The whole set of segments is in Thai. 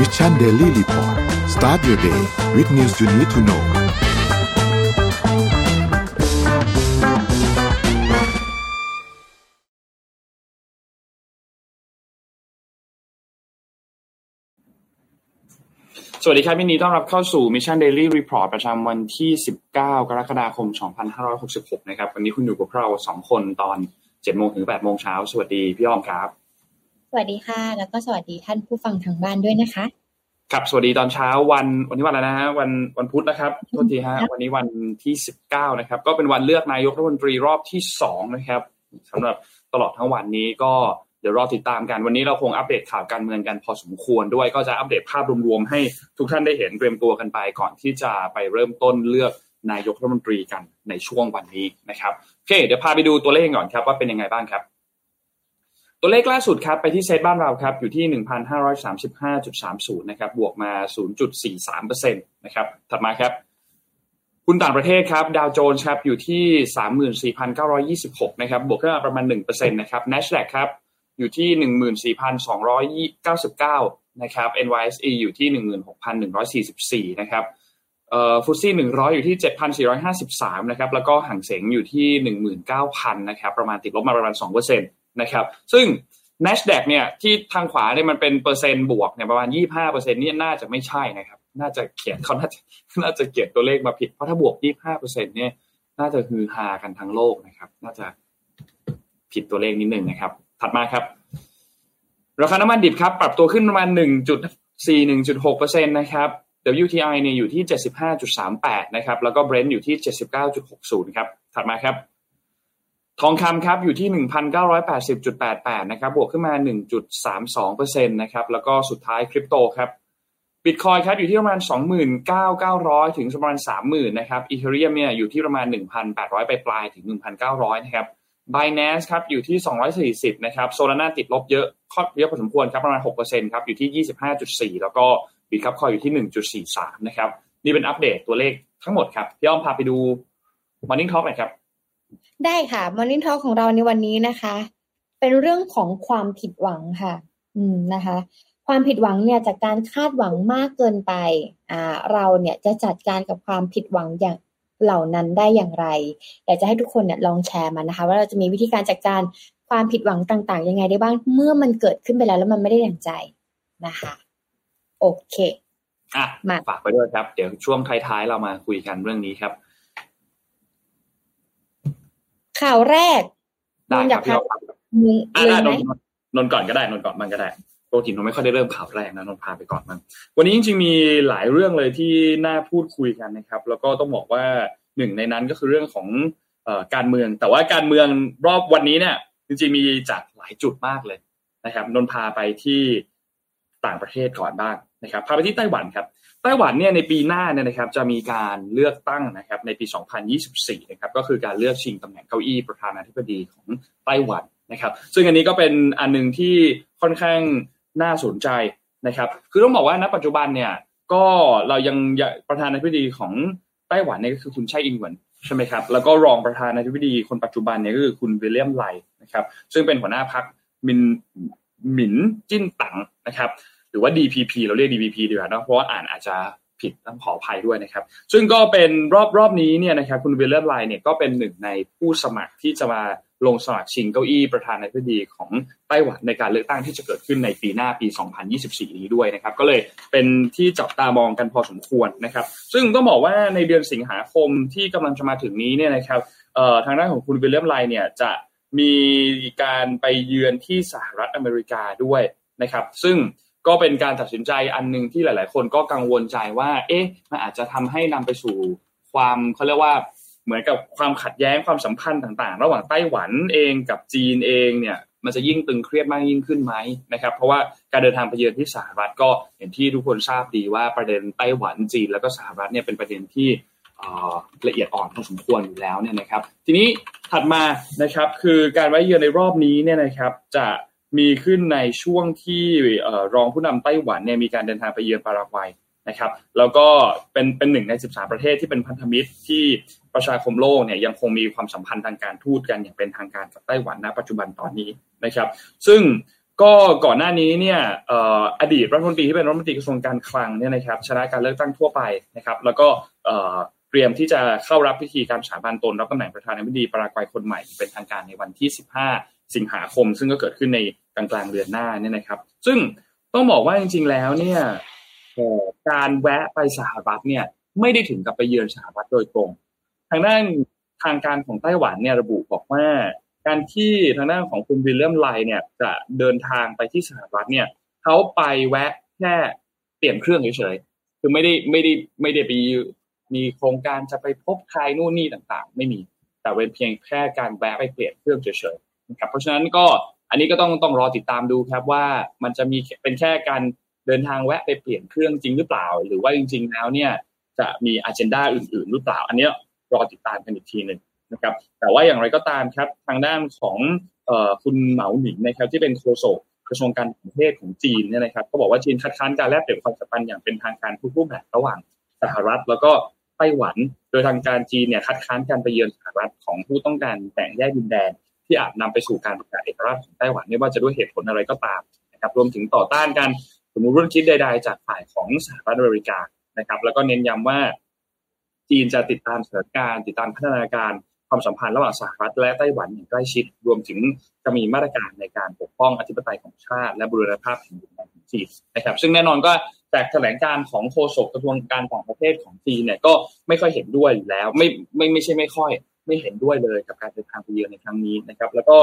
Mission Daily Report start your day with news you need to know สวัสดีครับยินดีต้อนรับเข้าสู่ Mission Daily Report ประจำวันที่ 19 กรกฎาคม 2566 นะครับ วันนี้คุณอยู่กับเราสองคนตอน 7 โมงถึง 8 โมงเช้า สวัสดีพี่อ้อมครับ สวัสดีค่ะ แล้วก็สวัสดีท่านผู้ฟังทางบ้านด้วยนะคะครับสวัสดีตอนเช้าวันวันนี้วันอะไรนะฮะวันวันพุธนะครับโทษทีฮะวันนี้วันที่19นะครับ ก็เป็นวันเลือกนายกรัฐมนตรีรอบที่2นะครับสำหรับตลอดทั้งวันนี้ก็เดี๋ยวรอติดตามกัน วันนี้เราคงอัปเดตข่าวการเมืองกันพอสมควรด้วยก็จะอัปเดตภาพรวมๆให้ทุกท่านได้เห็นเตรียมตัวกันไป ก่อนที่จะไปเริ่มต้นเลือกนายกรัฐมนตรีกันในช่วงวันนี้นะครับโอเคเดี๋ยวพาไปดูตัวเลขก่อนครับว่าเป็นยังไงบ้างครับ ตัวเลขล่าสุดครับไปที่เซตบ้านเราครับอยู่ที่ 1,535.30 นะครับบวกมา 0.43%นะครับถัดมาครับคุณต่างประเทศครับดาวโจนส์ครับอยู่ที่ 34,926 นะครับบวกขึ้นมาประมาณ 1%นะครับ NASDAQ ครับอยู่ที่ 14,299 นะครับ NYSE อยู่ที่ 16,144 นะครับเอ่อฟุตซี่100อยู่ที่7,453นะครับแล้วก็ห่างเสงอยู่ที่19,000นะครับประมาณติดลบมาประมาณ2%น นะครับ ซึ่ง NASDAQ เนี่ยที่ทางขวาเนี่ยมันเป็นเปอร์เซ็นต์บวกเนี่ยประมาณ 25%เซ็นต์นี่น่าจะไม่ใช่นะครับ น่าจะเขียนเขาน่าจะน่าจะเขียนตัวเลขมาผิด เพราะถ้าบวก 25%เซ็นต์เนี่ยน่าจะฮือฮากันทั้งโลกนะครับ น่าจะผิดตัวเลขนิดนึงนะครับ ถัดมาครับ ราคาน้ำมันดิบครับ ปรับตัวขึ้นประมาณ 1.41.6%นะครับ WTI เนี่ยอยู่ที่ 75.38 นะครับ แล้วก็ Brent อยู่ที่ 79.60 ครับ ถัดมาครับ ทองคำครับอยู่ที่ 1,980.88 นะครับ บวกขึ้นมา 1.32%นะครับ แล้วก็สุดท้ายคริปโตครับบิตคอยครับอยู่ที่ประมาณ 29,900 ถึงประมาณ 30,000 นะครับอีเทเรียมเนี่ยอยู่ที่ประมาณ 1,800 ไปปลายถึง 1,900 นะครับ Binance ครับอยู่ที่ 240 นะครับโซลาร่าติดลบเยอะคอนเยอะพอสมควรครับประมาณ 6%ครับอยู่ที่ 25.4 แล้วก็บิตคับคอยอยู่ที่ 1.43 นะครับ นี่เป็นอัปเดตตัวเลขทั้งหมดครับพี่อ้อมพาไปดู Morning Talk หน่อยครับ ได้ค่ะ Morning Talk ของเราในวันนี้นะคะ เป็นเรื่องของความผิดหวังค่ะ อืมนะคะ ความผิดหวังเนี่ยจากการคาดหวังมากเกินไป อ่า เราเนี่ยจะจัดการกับความผิดหวังอย่างเหล่านั้นได้อย่างไรอยากจะให้ทุกคนเนี่ยลองแชร์มานะคะ ว่าเราจะมีวิธีการจัดการความผิดหวังต่าง ๆ ยังไงได้บ้างเมื่อมันเกิดขึ้นไปแล้วแล้วมันไม่ได้อย่างใจนะคะ โอเคอะมาฝากไปด้วยครับ เดี๋ยวช่วงท้ายๆเรามาคุยกันเรื่องนี้ครับ ข่าวแรกได้นนท์คอรัยาบกพี่พาอ้อมครับมึงอะเลได้ยนไหมนท์นนท์ก่อนก็ได้นนท์ก่อนมันก็ได้ปกตินนท์ไม่ค่อยได้เริ่มข่าวแรกนะนนท์พาไปก่อนมันวันนี้จริงๆมีหลายเรื่องเลยที่น่าพูดคุยกันนะครับ แล้วก็ต้องบอกว่าหนึ่งในนั้นก็คือเรื่องของเอ่อการเมือง แต่ว่าการเมืองรอบวันนี้เนี่ยจริงๆมีจากหลายจุดมากเลยนะครับนนท์พาไปที่ต่างประเทศก่อนบ้างนะครับ พาไปที่ไต้หวันครับ ไต้หวันเนี่ยในปีหน้าเนี่ยนะครับจะมีการเลือกตั้งนะครับในปี 2024 นะครับก็คือการเลือกชิงตำแหน่งเก้าอี้ประธานาธิบดีของไต้หวันนะครับ ซึ่งอันนี้ก็เป็นอันหนึ่งที่ค่อนข้างน่าสนใจนะครับ คือต้องบอกว่าณปัจจุบันเนี่ยก็เรายังประธานาธิบดีของไต้หวันเนี่ยก็คือคุณไช่อิงเหวินใช่ไหมครับแล้วก็รองประธานาธิบดีคนปัจจุบันเนี่ยก็คือคุณวิลเลียมไลนะครับ ซึ่งเป็นหัวหน้าพรรคมินหมินจิ้นตังนะครับ หรือว่า DPP เราเรียก DPP ดีกว่านะเพราะว่าอ่านอาจจะผิดต้องขออภัยด้วยนะครับ ซึ่งก็เป็นรอบรอบนี้เนี่ยนะครับคุณวิลเลียมไลน์เนี่ยก็เป็นหนึ่งในผู้สมัครที่จะมาลงสมัครชิงเก้าอี้ประธานาธิบดีของไต้หวันในการเลือกตั้งที่จะเกิดขึ้นในปีหน้าปี 2024 นี้ด้วยนะครับ ก็เลยเป็นที่จับตามองกันพอสมควรนะครับ ซึ่งต้องบอกว่าในเดือนสิงหาคมที่กำลังจะมาถึงนี้เนี่ยนะครับเอ่อทางด้านของคุณวิลเลียมไลเนี่ยจะมีการไปเยือนที่สหรัฐอเมริกาด้วยนะครับ ซึ่ง ก็เป็นการตัดสินใจอันหนึ่งที่หลาย ๆ คนก็กังวลใจว่า เอ๊ะ มันอาจจะทำให้นำไปสู่ความเขาเรียกว่าเหมือนกับความขัดแย้งความสัมพันธ์ต่าง ๆ ระหว่างไต้หวันเองกับจีนเองเนี่ย มันจะยิ่งตึงเครียดมากยิ่งขึ้นไหมนะครับ เพราะว่าการเดินทางไปเยือนที่สหรัฐก็อย่างที่ทุกคนทราบดีว่าประเด็นไต้หวันจีนแล้วก็สหรัฐเนี่ยเป็นประเด็นที่ละเอียดอ่อนพอสมควรอยู่แล้วเนี่ยนะครับ ทีนี้ถัดมานะครับคือการไว้เยือนในรอบนี้เนี่ยนะครับจะ มีขึ้นในช่วงที่รองผู้นำไต้หวันเนี่ยมีการเดินทางไปเยือนปารากวัยนะครับ แล้วก็เป็นเป็นหนึ่งใน 13 ประเทศที่เป็นพันธมิตรที่ประชาคมโลกเนี่ยยังคงมีความสัมพันธ์ทางการทูตกันอย่างเป็นทางการกับไต้หวันณปัจจุบันตอนนี้นะครับ ซึ่งก็ก่อนหน้านี้เนี่ยอดีตรัฐมนตรีที่เป็นรัฐมนตรีกระทรวงการคลังเนี่ยนะครับชนะการเลือกตั้งทั่วไปนะครับ แล้วก็เตรียมที่จะเข้ารับพิธีการสาบานตนรับตำแหน่งประธานาธิบดีปารากวัยคนใหม่เป็นทางการในวันที่ 15 สิงหาคม ซึ่งก็เกิดขึ้นในกลางกลางเดือนหน้าเนี่ยนะครับ ซึ่งต้องบอกว่าจริง ๆ แล้วเนี่ยการแวะไปสหรัฐเนี่ยไม่ได้ถึงกับไปเยือนสหรัฐโดยตรง ทางด้านทางการของไต้หวันเนี่ยระบุบอกว่า การที่ทางด้านของคุณวิลเลียมไลเนี่ยจะเดินทางไปที่สหรัฐเนี่ยเขาไปแวะแค่เปลี่ยนเครื่องเฉยๆคือไม่ได้ไม่ได้ไม่ได้ไปมีโครงการจะไปพบใครนู่นนี่ต่างๆ ไม่มีแต่เป็นเพียงแค่การแวะไปเปลี่ยนเครื่องเฉยๆ นะครับเพราะฉะนั้นก็อันนี้ก็ต้องต้องรอติดตามดูครับว่ามันจะมีเป็นแค่การเดินทางแวะไปเปลี่ยนเครื่องจริงหรือเปล่า หรือว่าจริง ๆ แล้วเนี่ยจะมีอันเจนดาอื่น ๆ หรือเปล่า อันนี้รอติดตามกันอีกทีหนึ่งนะครับแต่ว่าอย่างไรก็ตามครับทางด้านของคุณเหมาหนิงนะครับที่เป็นโฆษกกระทรวงการต่างประเทศของจีนเนี่ยนะครับก็บอกว่าจีนคัดค้านการแลกเปลี่ยนความสัมพันธ์อย่างเป็นทางการทุกรูปแบบระหว่างสหรัฐ แล้วก็ไต้หวัน โดยทางการจีนเนี่ยคัดค้านการไปเยือนสหรัฐของผู้ต้องการแบ่งแยกดินแดน ที่อาจนำไปสู่การประกาศเอกราชของไต้หวันไม่ว่าจะด้วยเหตุผลอะไรก็ตามนะครับรวมถึงต่อต้านการสมมติรุ่นคิดใด ๆ จากฝ่ายของสหรัฐอเมริกานะครับ แล้วก็เน้นย้ำว่าจีนจะติดตามสถานการณ์ติดตามพัฒนาการความสัมพันธ์ระหว่างสหรัฐและไต้หวันอย่างใกล้ชิด รวมถึงจะมีมาตรการในการปกป้องอธิปไตยของชาติ และบูรณภาพแห่งดินแดนของจีนนะครับ ซึ่งแน่นอนก็จากแถลงการของโฆษกกระทรวงการต่างประเทศของจีนเนี่ยก็ไม่ค่อยเห็นด้วยอยู่แล้ว ไม่ไม่ไม่ใช่ไม่ค่อย ไม่เห็นด้วยเลยกับการเดินทางไปเยือนในครั้งนี้นะครับ แล้วก็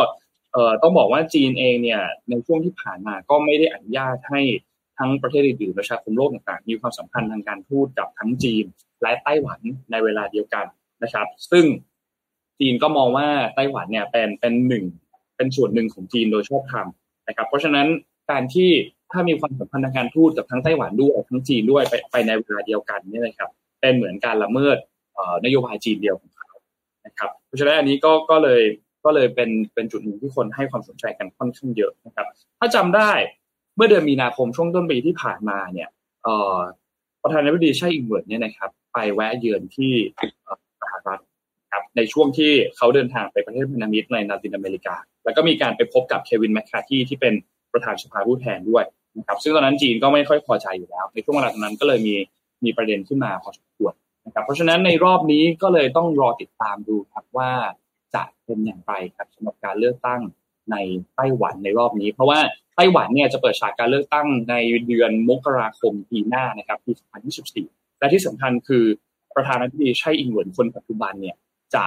เอ่อต้องบอกว่าจีนเองเนี่ยในช่วงที่ผ่านมาก็ไม่ได้อนุญาตให้ทั้งประเทศอื่นๆประชาคมโลกต่างๆ มีความสัมพันธ์ทางการทูตกับทั้งจีน และไต้หวันในเวลาเดียวกันนะครับ ซึ่งจีนก็มองว่าไต้หวันเนี่ยเป็นเป็นหนึ่งเป็นส่วนหนึ่งของจีนโดยชอบธรรมนะครับ เพราะฉะนั้นการที่ถ้ามีความสัมพันธ์ทางการทูตกับทั้งไต้หวันด้วยทั้งจีนด้วยไปไปในเวลาเดียวกันนี่นะครับ เป็นเหมือนการละเมิดนโยบายจีนเดียวของเข รับเพราะฉะนั้นอันนี้ก็ก็เลยก็เลยเป็นเป็นจุดหนึ่งที่คนให้ความสนใจกันค่อนข้างเยอะนะครับ ถ้าจำได้เมื่อเดือนมีนาคมช่วงต้นปีที่ผ่านมาเนี่ยประธานาธิบดีไช่อิงเหวินเนี่ยนะครับ ไปแวะเยือนที่สหรัฐครับในช่วงที่เขาเดินทางไปประเทศพันธมิตรในลาตินอเมริกา แล้วก็มีการไปพบกับเควินแมคคาร์ธีที่เป็นประธานสภาผู้แทนด้วยนะครับ ซึ่งตอนนั้นจีนก็ไม่ค่อยพอใจอยู่แล้ว ในช่วงเวลาตอนนั้นก็เลยมีมีประเด็นขึ้นมาพอสม นะครับเพราะฉะนั้นในรอบนี้ก็เลยต้องรอติดตามดูครับว่าจะเป็นอย่างไรครับสำหรับการเลือกตั้งในไต้หวันในรอบนี้ เพราะว่าไต้หวันเนี่ยจะเปิดฉากการเลือกตั้งในเดือนมกราคมปีหน้านะครับปี 2024 และที่สำคัญคือประธานาธิบดีไช่อิงเหวินคนปัจจุบันเนี่ยจะ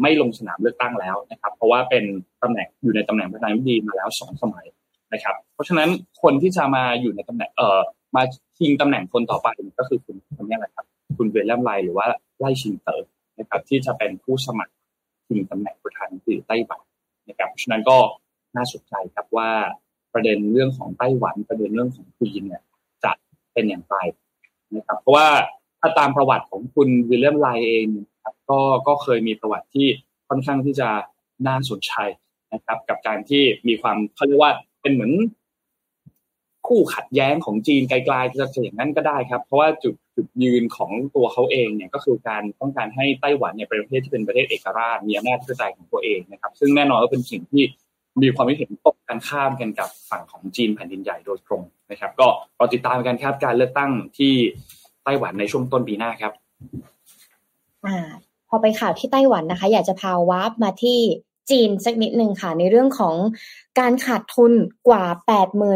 ไม่ลงสนามเลือกตั้งแล้วนะครับ เพราะว่าเป็นตำแหน่งอยู่ในตำแหน่งประธานาธิบดีมาแล้วสองสมัยนะครับ เพราะฉะนั้นคนที่จะมาอยู่ในตำแหน่งเอ่อมาชิงตำแหน่งคนต่อไปก็คือคุณคนนี้แหละครับ คุณเวลเลมไลหรือว่าไล่ชิงเตอร์นะครับที่จะเป็นผู้สมัครชิงตำแหน่งประธานาธิบดีไต้หวันนะครับฉะนั้นก็น่าสนใจครับว่าประเด็นเรื่องของไต้หวันประเด็นเรื่องของจีนเนี่ยจะเป็นอย่างไรนะครับเพราะว่าถ้าตามประวัติของคุณวิลเลียมไลเองครับก็ก็เคยมีประวัติที่ค่อนข้างที่จะน่าสนใจนะครับ กับการที่มีความเขาเรียกว่าเป็นเหมือน คู่ขัดแย้งของจีนไกลๆจะอย่างนั้นก็ได้ครับ เพราะว่าจุดจุดยืนของตัวเขาเองเนี่ยก็คือการต้องการให้ไต้หวันเนี่ยเป็นประเทศที่เป็นประเทศเอกราชมีอำนาจที่ใจของตัวเองนะครับ ซึ่งแน่นอนว่าเป็นสิ่งที่มีความเห็นตกกันข้ามกันกับฝั่งของจีนแผ่นดินใหญ่โดยตรงนะครับ ก็รอติดตามกันครับการเลือกตั้งที่ไต้หวันในช่วงต้นปีหน้าครับ อ่า พอไปข่าวที่ไต้หวันนะคะ อยากจะพาวาร์ปมาที่ จีนสักนิดหนึ่งค่ะ ในเรื่องของการขาดทุนกว่า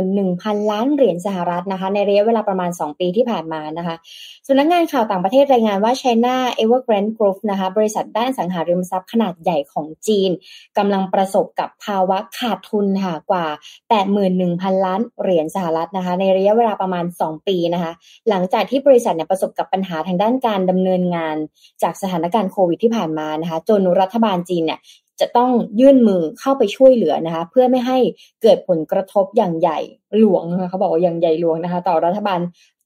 81,000 ล้านเหรียญสหรัฐนะคะ ในระยะเวลาประมาณ 2 ปีที่ผ่านมานะคะสำนักงานข่าวต่างประเทศรายงานว่า China Evergrande Group นะคะ บริษัทด้านสังหาริมทรัพย์ขนาดใหญ่ของจีนกำลังประสบกับภาวะขาดทุนค่ะกว่า 81,000 ล้านเหรียญสหรัฐนะคะ ในระยะเวลาประมาณ 2 ปีนะคะ หลังจากที่บริษัทเนี่ยประสบกับปัญหาทางด้านการดำเนินงาน จากสถานการณ์โควิดที่ผ่านมานะคะ จนรัฐบาลจีนเนี่ย จะต้องยื่นมือเข้าไปช่วยเหลือนะคะ เพื่อไม่ให้เกิดผลกระทบอย่างใหญ่หลวงนะคะเขาบอกว่าอย่างใหญ่หลวงนะคะ ต่อรัฐบาล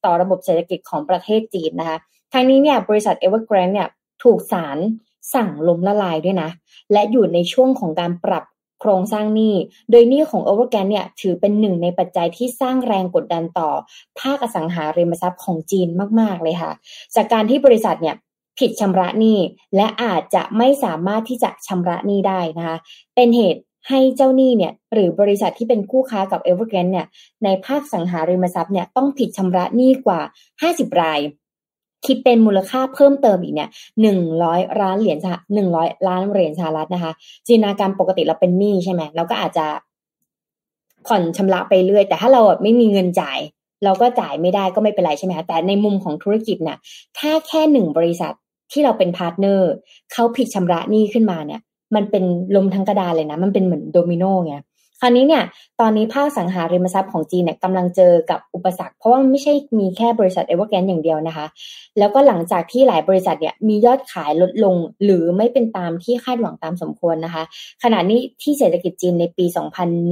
ต่อระบบเศรษฐกิจของประเทศจีนนะคะทางนี้เนี่ยบริษัท Evergrande เนี่ยถูกศาลสั่งล้มละลายด้วยนะ และอยู่ในช่วงของการปรับโครงสร้างหนี้ โดยหนี้ของ Evergrande เนี่ยถือเป็นหนึ่งในปัจจัยที่สร้างแรงกดดันต่อ ภาคอสังหาริมทรัพย์ของจีนมาก ๆ เลยค่ะ จากการที่บริษัทเนี่ย ผิดชำระหนี้และอาจจะไม่สามารถที่จะชำระหนี้ได้นะคะเป็นเหตุให้เจ้าหนี้เนี่ยหรือบริษัทที่เป็นคู่ค้ากับเอเวอร์แกรนเนี่ยในภาคสังหาริมทรัพย์เนี่ยต้องผิดชำระหนี้กว่า 50 ราย คิดเป็นมูลค่าเพิ่มเติมอีกเนี่ยหนึ่งร้อยล้านเหรียญสหหนึ่งร้อยล้านเหรียญสหรัฐนะคะจินตนาการปกติเราเป็นหนี้ใช่ไหมเราก็อาจจะผ่อนชำระไปเรื่อย แต่ถ้าเราไม่มีเงินจ่าย เราก็จ่ายไม่ได้ก็ไม่เป็นไรใช่ไหมคะแต่ในมุมของธุรกิจเนี่ยถ้าแค่หนึ่งบริษัท ที่เราเป็น partner เขาผิดชำระหนี้ขึ้นมาเนี่ย มันเป็นล้มทั้งกระดานเลยนะ มันเป็นเหมือนโดมิโนไง คราวนี้เนี่ยตอนนี้ภาคอสังหาริมทรัพย์ของจีนเนี่ยกำลังเจอกับอุปสรรค เพราะว่ามันไม่ใช่มีแค่บริษัทเอเวอร์แกนอย่างเดียวนะคะ แล้วก็หลังจากที่หลายบริษัทเนี่ยมียอดขายลดลงหรือไม่เป็นตามที่คาดหวังตามสมควรนะคะ ขณะนี้ที่เศรษฐกิจจีนในปี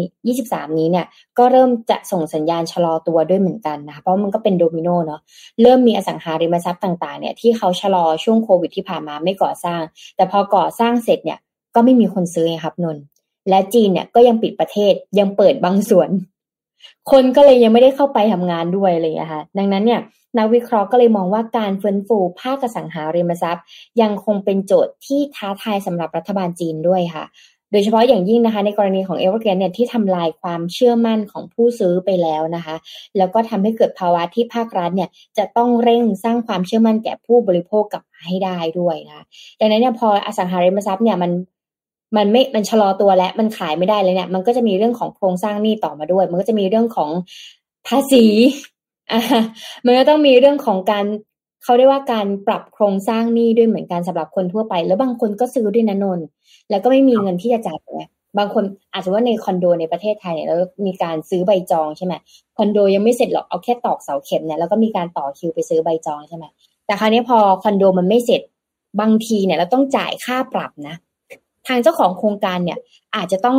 2023 นี้เนี่ยก็เริ่มจะส่งสัญญาณชะลอตัวด้วยเหมือนกันนะคะเพราะมันก็เป็นโดมิโนเนาะเริ่มมีอสังหาริมทรัพย์ต่างๆเนี่ยที่เขาชะลอช่วงโควิดที่ผ่านมาไม่ก่อสร้าง แต่พอก่อสร้างเสร็จเนี่ยก็ไม่มีคนซื้อครับนนท์ และจีนเนี่ยก็ยังปิดประเทศยังเปิดบางส่วน คนก็เลยยังไม่ได้เข้าไปทำงานด้วยเลยนะคะดังนั้นเนี่ยนักวิเคราะห์ก็เลยมองว่าการฟื้นฟูภาคอสังหาริมทรัพย์ ยังคงเป็นโจทย์ที่ท้าทายสำหรับรัฐบาลจีนด้วยค่ะ โดยเฉพาะอย่างยิ่งนะคะ ในกรณีของเอเวอร์แกรนเนี่ยที่ทำลายความเชื่อมั่นของผู้ซื้อไปแล้วนะคะ แล้วก็ทำให้เกิดภาวะที่ภาครัฐเนี่ยจะต้องเร่งสร้างความเชื่อมั่นแก่ผู้บริโภคกลับให้ได้ด้วยนะดังนั้นเนี่ยพออสังหาริมทรัพย์เนี่ยมัน มันไม่มันชะลอตัวและมันขายไม่ได้เลยเนี่ย มันก็จะมีเรื่องของโครงสร้างหนี้ต่อมาด้วย มันก็จะมีเรื่องของภาษีอ่ามันก็ต้องมีเรื่องของการเขาเรียกว่าการปรับโครงสร้างหนี้ด้วยเหมือนกันสำหรับคนทั่วไป แล้วบางคนก็ซื้อด้วยนะนนแล้วก็ไม่มีเงินที่จะจ่ายเลยบางคนอาจจะว่าในคอนโดในประเทศไทยเนี่ยแล้วมีการซื้อใบจองใช่ไหมคอนโดยังไม่เสร็จหรอกเอาแค่ตอกเสาเข็มเนี่ยแล้วก็มีการต่อคิวไปซื้อใบจองใช่ไหมแต่คราวนี้พอคอนโดมันไม่เสร็จบางทีเนี่ยเราต้องจ่ายค่าปรับนะ ทางเจ้าของโครงการเนี่ย อาจจะต้อง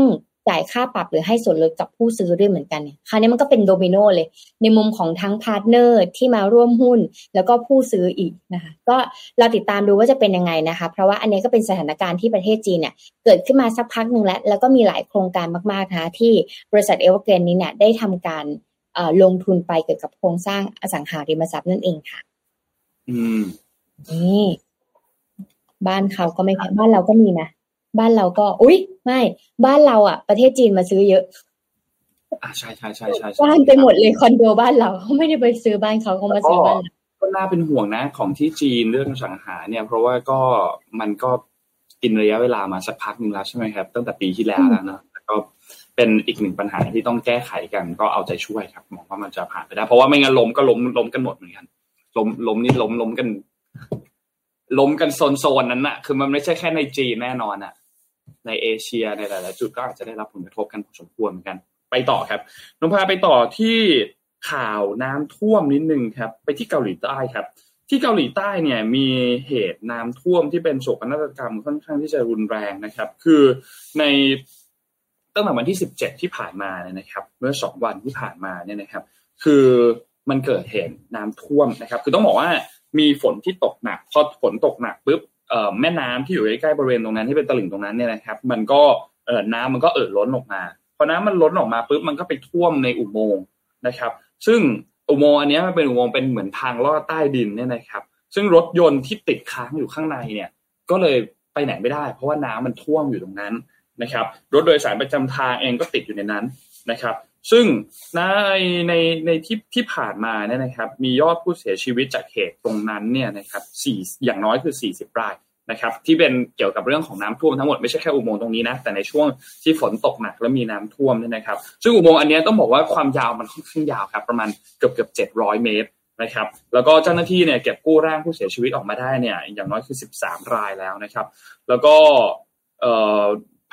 จ่ายค่าปรับหรือให้ส่วนลดกับผู้ซื้อด้วยเหมือนกันเนี่ยคราวนี้มันก็เป็นโดมิโนเลย ในมุมของทั้ง partner ที่มาร่วมหุ้น แล้วก็ผู้ซื้ออีกนะคะ ก็เราติดตามดูว่าจะเป็นยังไงนะคะ เพราะว่าอันนี้ก็เป็นสถานการณ์ที่ประเทศจีนเนี่ยเกิดขึ้นมาสักพักหนึ่งแล้ว แล้วก็มีหลายโครงการมากๆนะคะที่บริษัทเอเวอร์เกรนนี้เนี่ยได้ทำการลงทุนไปเกี่ยวกับโครงสร้างอสังหาริมทรัพย์นั่นเองค่ะ อืมนี่บ้านเขาก็ไม่แพ้บ้านเราก็มีนะ บ้านเราก็ อุ้ยไม่ บ้านเราอะ ประเทศจีนมาซื้อเยอะอ่าใช่ใช่ใช่ใช่บ้านไปหมดเลยคอนโดบ้านเราเขาไม่ได้ไปซื้อบ้านเขาเขามาซื้อบ้านเราก็น่าเป็นห่วงนะ ของที่จีนเรื่องสังหาเนี่ย เพราะว่าก็มันก็กินระยะเวลามาสักพักหนึ่งแล้วใช่ไหมครับ ตั้งแต่ปีที่แล้วแล้วนะก็เป็นอีกหนึ่งปัญหาที่ต้องแก้ไขกันก็เอาใจช่วยครับมองว่ามันจะผ่านไปได้ เพราะว่าไม่งั้นล้มก็ล้มล้มกันหมดเหมือนกันล้มล้มนี่ล้มล้มกันล้มกันโซนโซนนั้นน่ะคือมันไม่ใช่แค่ในจีนแน่นอนอะ ในเอเชียในหลาย ๆ จุดก็อาจจะได้รับผลกระทบกันพอสมควรเหมือนกัน ไปต่อครับนพาไปต่อที่ข่าวน้ำท่วมนิดนึงครับ ไปที่เกาหลีใต้ครับ ที่เกาหลีใต้เนี่ยมีเหตุน้ำท่วมที่เป็นโศกนาฏกรรมค่อนข้างที่จะรุนแรงนะครับ คือในตั้งแต่วันที่สิบเจ็ดที่ผ่านมาเนี่ยนะครับ เมื่อสองวันที่ผ่านมาเนี่ยนะครับ คือมันเกิดเหตุน้ำท่วมนะครับ คือต้องบอกว่ามีฝนที่ตกหนัก พอฝนตกหนักปุ๊บ แม่น้ำที่อยู่ใกล้ๆบริเวณตรงนั้นที่เป็นตลิ่งตรงนั้นเนี่ยนะครับ มันก็เออน้ำมันก็เอ่อล้นออกมาพอน้ำมันล้นออกมาปุ๊บมันก็ไปท่วมในอุโมงค์นะครับ ซึ่งอุโมงค์อันนี้มันเป็นอุโมงค์เป็นเหมือนทางลอดใต้ดินเนี่ยนะครับ ซึ่งรถยนต์ที่ติดค้างอยู่ข้างในเนี่ย ก็เลยไปไหนไม่ได้ เพราะว่าน้ำมันท่วมอยู่ตรงนั้นนะครับ รถโดยสารประจำทางเองก็ติดอยู่ในนั้นนะครับ ซึ่งในในในที่ที่ผ่านมาเนี่ยนะครับ มียอดผู้เสียชีวิตจากเหตุตรงนั้นเนี่ยนะครับสี่อย่างน้อยคือสี่สิบรายนะครับ ที่เป็นเกี่ยวกับเรื่องของน้ำท่วมทั้งหมดไม่ใช่แค่อุโมงค์ตรงนี้นะแต่ในช่วงที่ฝนตกหนักแล้วมีน้ำท่วมเนี่ยนะครับ ซึ่งอุโมงค์อันนี้ต้องบอกว่าความยาวมันค่อนข้างยาวครับ ประมาณเกือบเกือบเจ็ดร้อยเมตรนะครับ แล้วก็เจ้าหน้าที่เนี่ยเก็บกู้ร่างผู้เสียชีวิตออกมาได้เนี่ยอย่างน้อยคือสิบสามรายแล้วนะครับ แล้วก็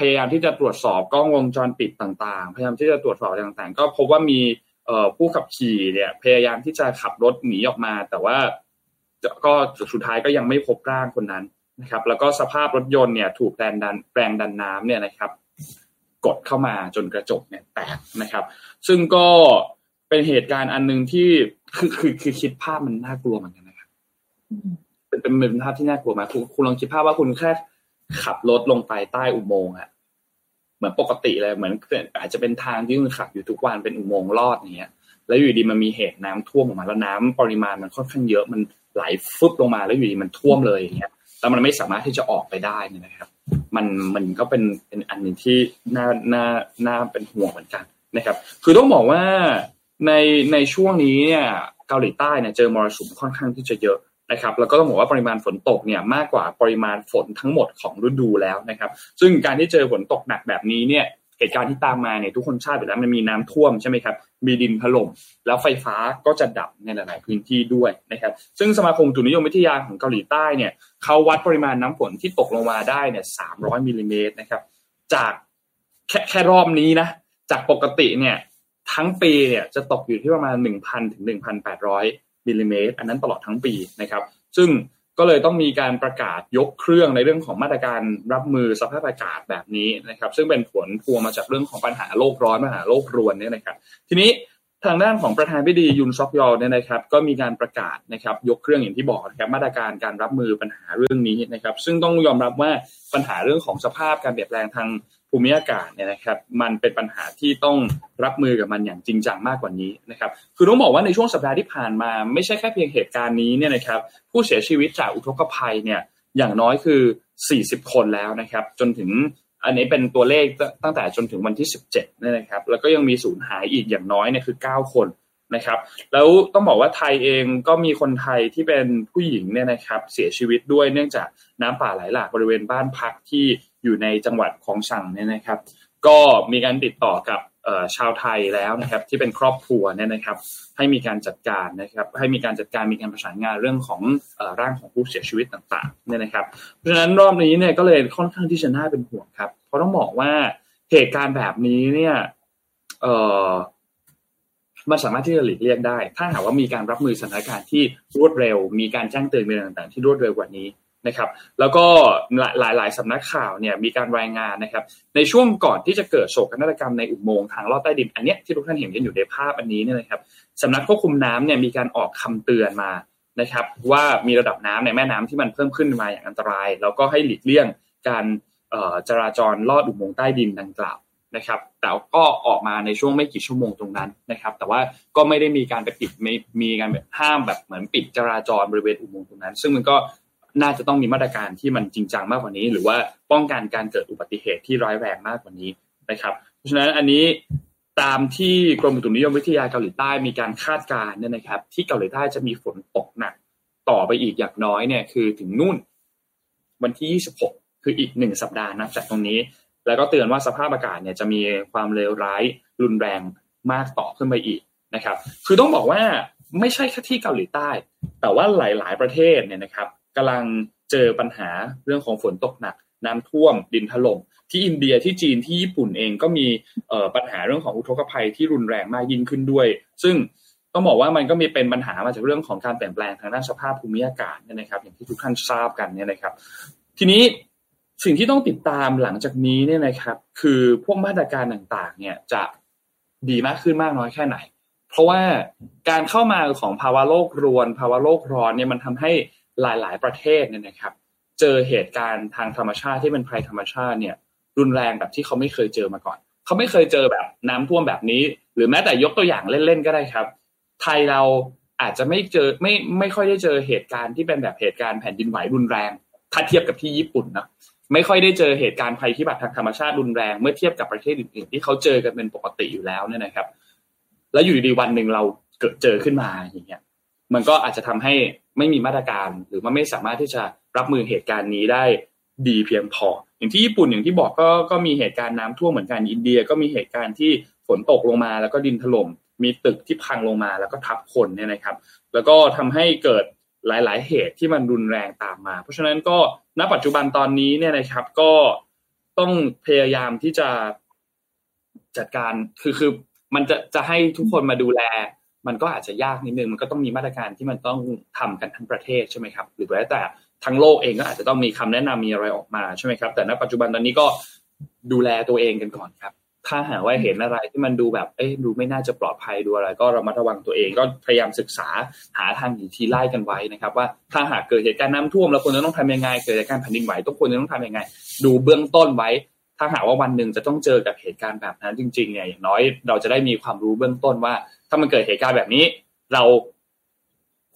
พยายามที่จะตรวจสอบกล้องวงจรปิดต่างๆ พยายามที่จะตรวจสอบต่างๆ ก็พบว่ามีผู้ขับขี่เนี่ยพยายามที่จะขับรถหนีออกมา แต่ว่าก็สุดท้ายก็ยังไม่พบร่างคนนั้นนะครับ แล้วก็สภาพรถยนต์เนี่ยถูกแรงดันแรงดันน้ำเนี่ยนะครับ กดเข้ามาจนกระจกเนี่ยแตกนะครับ ซึ่งก็เป็นเหตุการณ์อันหนึ่งที่คือคือคือคิดภาพมันน่ากลัวเหมือนกันนะครับเป็นเป็นเป็นภาพที่น่ากลัวมากคุณคุณลองคิดภาพว่าคุณแค่ ขับรถลงไปใต้อุโมงค์อะเหมือนปกติเลยเหมือนอาจจะเป็นทางที่คุณขับอยู่ทุกวันเป็นอุโมงค์ลอดอย่างเงี้ย แล้วอยู่ดีมันมีเหตุน้ำท่วมออกมาแล้วน้ำปริมาณมันค่อนข้างเยอะมันไหลฟึบลงมาแล้วอยู่ดีมันท่วมเลยอย่างเงี้ยแล้วมันไม่สามารถที่จะออกไปได้นี่นะครับ มันมันก็เป็นเป็นอันหนึ่งที่น่าน่าน่าเป็นห่วงเหมือนกันนะครับ คือต้องบอกว่าในในช่วงนี้เนี่ยเกาหลีใต้เนี่ยเจอมรสุมค่อนข้างที่จะเยอะ นะครับแล้วก็ต้องบอกว่าปริมาณฝนตกเนี่ยมากกว่าปริมาณฝนทั้งหมดของฤดูแล้วนะครับ ซึ่งการที่เจอฝนตกหนักแบบนี้เนี่ยเหตุการณ์ที่ตามมาเนี่ยทุกคนทราบอยู่แล้วมันมีน้ำท่วมใช่ไหมครับมีดินถล่มแล้วไฟฟ้าก็จะดับในหลาย ๆ พื้นที่ด้วยนะครับซึ่งสมาคมอุนิยมวิทยาของเกาหลีใต้เนี่ยเขาวัดปริมาณน้ำฝนที่ตกลงมาได้เนี่ย300มิลลิเมตรนะครับจากแค่แค่รอบนี้นะจากปกติเนี่ยทั้งปีเนี่ยจะตกอยู่ที่ประมาณ1,000ถึง1,800 มิลลิเมตรอันนั้นตลอดทั้งปีนะครับ ซึ่งก็เลยต้องมีการประกาศยกเครื่องในเรื่องของมาตรการรับมือสภาพอากาศแบบนี้นะครับ ซึ่งเป็นผลพวงมาจากเรื่องของปัญหาโลกร้อนปัญหาโลกรวนเนี่ยนะครับ ทีนี้ทางด้านของประธานพิธียุนซอกยอเนี่ยนะครับ ก็มีการประกาศนะครับ ยกเครื่องอย่างที่บอกนะครับมาตรการการรับมือปัญหาเรื่องนี้นะครับ ซึ่งต้องยอมรับว่าปัญหาเรื่องของสภาพการเปลี่ยนแปลงทาง ภูมิอากาศเนี่ยนะครับมันเป็นปัญหาที่ต้องรับมือกับมันอย่างจริงจังมากกว่านี้นะครับคือต้องบอกว่าในช่วงสัปดาห์ที่ผ่านมา ไม่ใช่แค่เพียงเหตุการณ์นี้เนี่ยนะครับผู้เสียชีวิตจากอุทกภัยเนี่ยอย่างน้อยคือ 40 คนแล้วนะครับจนถึงอันนี้เป็นตัวเลขตั้งแต่จนถึงวันที่ 17เนี่ยนะครับแล้วก็ยังมีสูญหายอีกอย่างน้อยเนี่ยคือ 9 คนนะครับแล้วต้องบอกว่าไทยเองก็มีคนไทยที่เป็นผู้หญิงเนี่ยนะครับเสียชีวิตด้วยเนื่องจากน้ำป่าไหลหลากบริเวณบ้านพักที่ อยู่ในจังหวัดของชังเนี่ยนะครับ ก็มีการติดต่อกับชาวไทยแล้วนะครับที่เป็นครอบครัวเนี่ยนะครับ ให้มีการจัดการนะครับ ให้มีการจัดการมีการประสานงานเรื่องของร่างของผู้เสียชีวิตต่างๆเนี่ยนะครับ เพราะฉะนั้นรอบนี้เนี่ยก็เลยค่อนข้างที่จะน่าเป็นห่วงครับ เพราะต้องบอกว่าเหตุการณ์แบบนี้เนี่ยเอ่อมันสามารถที่จะหลีกเลี่ยงได้ ถ้าหากว่ามีการรับมือสถานการณ์ที่รวดเร็ว มีการแจ้งเตือนมีต่างๆ ที่รวดเร็วกว่านี้ นะครับ แล้วก็หลายๆสำนักข่าวเนี่ยมีการรายงานนะครับ ในช่วงก่อนที่จะเกิดโศกนาฏกรรมในอุโมงค์ทางลอดใต้ดินอันเนี้ยที่ทุกท่านเห็นกันอยู่ในภาพอันนี้เนี่ยนะครับสำนักควบคุมน้ำเนี่ยมีการออกคำเตือนมานะครับ ว่ามีระดับน้ำในแม่น้ำที่มันเพิ่มขึ้นมาอย่างอันตราย แล้วก็ให้หลีกเลี่ยงการจราจรลอดอุโมงค์ใต้ดินดังกล่าวนะครับ แต่ก็ออกมาในช่วงไม่กี่ชั่วโมงตรงนั้นนะครับ แต่ว่าก็ไม่ได้มีการไปปิดไม่มีการแบบห้ามแบบเหมือนปิดจราจรบริเวณอุโมงค์ตรงนั้น ซึ่งมันก็ น่าจะต้องมีมาตรการที่มันจริงจังมากกว่านี้ หรือว่าป้องกันการเกิดอุบัติเหตุที่ร้ายแรงมากกว่านี้นะครับ เพราะฉะนั้นอันนี้ตามที่กรมอุตุนิยมวิทยาเกาหลีใต้มีการคาดการณ์เนี่ยนะครับ ที่เกาหลีใต้จะมีฝนตกหนักต่อไปอีกอย่างน้อยเนี่ยคือถึงนู่น วันที่ 26 คืออีกหนึ่งสัปดาห์นับจากตรงนี้ แล้วก็เตือนว่าสภาพอากาศเนี่ยจะมีความเลวร้ายรุนแรงมากต่อขึ้นไปอีกนะครับ คือต้องบอกว่าไม่ใช่แค่ที่เกาหลีใต้ แต่ว่าหลาย ๆ ประเทศเนี่ยนะครับ กำลังเจอปัญหาเรื่องของฝนตกหนัก น้ำท่วมดินถล่มที่อินเดียที่จีนที่ญี่ปุ่นเองก็มีปัญหาเรื่องของอุทกภัยที่รุนแรงมากยิ่งขึ้นด้วย ซึ่งต้องบอกว่ามันก็มีเป็นปัญหามาจากเรื่องของการเปลี่ยนแปลงทางด้านสภาพภูมิอากาศเนี่ยนะครับ อย่างที่ทุกท่านทราบกันเนี่ยนะครับ ทีนี้สิ่งที่ต้องติดตามหลังจากนี้เนี่ยนะครับ คือพวกมาตรการต่างๆ เนี่ยจะดีมากขึ้นมากน้อยแค่ไหน เพราะว่าการเข้ามาของภาวะโลกรวน ภาวะโลกร้อนเนี่ยมันทำให้ หลาย ๆ ประเทศเนี่ยนะครับ เจอเหตุการณ์ทางธรรมชาติที่เป็นภัยธรรมชาติเนี่ย รุนแรงแบบที่เขาไม่เคยเจอมาก่อน เขาไม่เคยเจอแบบน้ำท่วมแบบนี้ หรือแม้แต่ยกตัวอย่างเล่น ๆ ก็ได้ครับ ไทยเราอาจจะไม่เจอไม่ไม่ค่อยได้เจอเหตุการณ์ที่เป็นแบบเหตุการณ์แผ่นดินไหวรุนแรง ถ้าเทียบกับที่ญี่ปุ่นนะไม่ค่อยได้เจอเหตุการณ์ภัยพิบัติทางธรรมชาติรุนแรงเมื่อเทียบกับประเทศอื่นๆที่เขาเจอกันเป็นปกติอยู่แล้วเนี่ยนะครับ แล้วอยู่ดีๆวันหนึ่งเราเกิดเจอขึ้นมาอย่างเงี้ย มันก็อาจจะทำให้ ไม่มีมาตรการหรือว่าไม่สามารถที่จะรับมือเหตุการณ์นี้ได้ดีเพียงพอ อย่างที่ญี่ปุ่นอย่างที่บอกก็ก็มีเหตุการณ์น้ำท่วมเหมือนกันอินเดีย ก็มีเหตุการณ์ที่ฝนตกลงมาแล้วก็ดินถล่มมีตึกที่พังลงมาแล้วก็ทับคนเนี่ยนะครับ แล้วก็ทำให้เกิดหลาย ๆ เหตุที่มันรุนแรงตามมา เพราะฉะนั้นก็ณปัจจุบันตอนนี้เนี่ยนะครับก็ต้องพยายามที่จะจัดการคือคือมันจะจะให้ทุกคนมาดูแล มันก็อาจจะยากนิดนึงมันก็ต้องมีมาตรการที่มันต้องทำกันทั้งประเทศใช่ไหมครับหรือแม้แต่ทั้งโลกเองก็อาจจะต้องมีคำแนะนำมีอะไรออกมาใช่ไหมครับ แต่ณปัจจุบันตอนนี้ก็ดูแลตัวเองกันก่อนครับ ถ้าหากว่าเห็นอะไรที่มันดูแบบเอ๊ดูไม่น่าจะปลอดภัยดูอะไร ก็ระมัดระวังตัวเองก็พยายามศึกษาหาทางหนีทีไล่กันไว้นะครับ ว่าถ้าหากเกิดเหตุการณ์น้าท่วมแล้วควรจะต้องทำยังไงเกิดเหตุการณ์แผ่นดินไหวต้องควรจะต้องทำยังไง ดูเบื้องต้นไว้ ถ้าหากว่าวันหนึ่งจะต้องเจอกับเหตุการณ์แบบนั้นจริงๆเนี่ยอย่างน้อยเราจะได้มีความรู้เบื้องต้นว่า ถ้ามันเกิดเหตุการณ์แบบนี้ เรา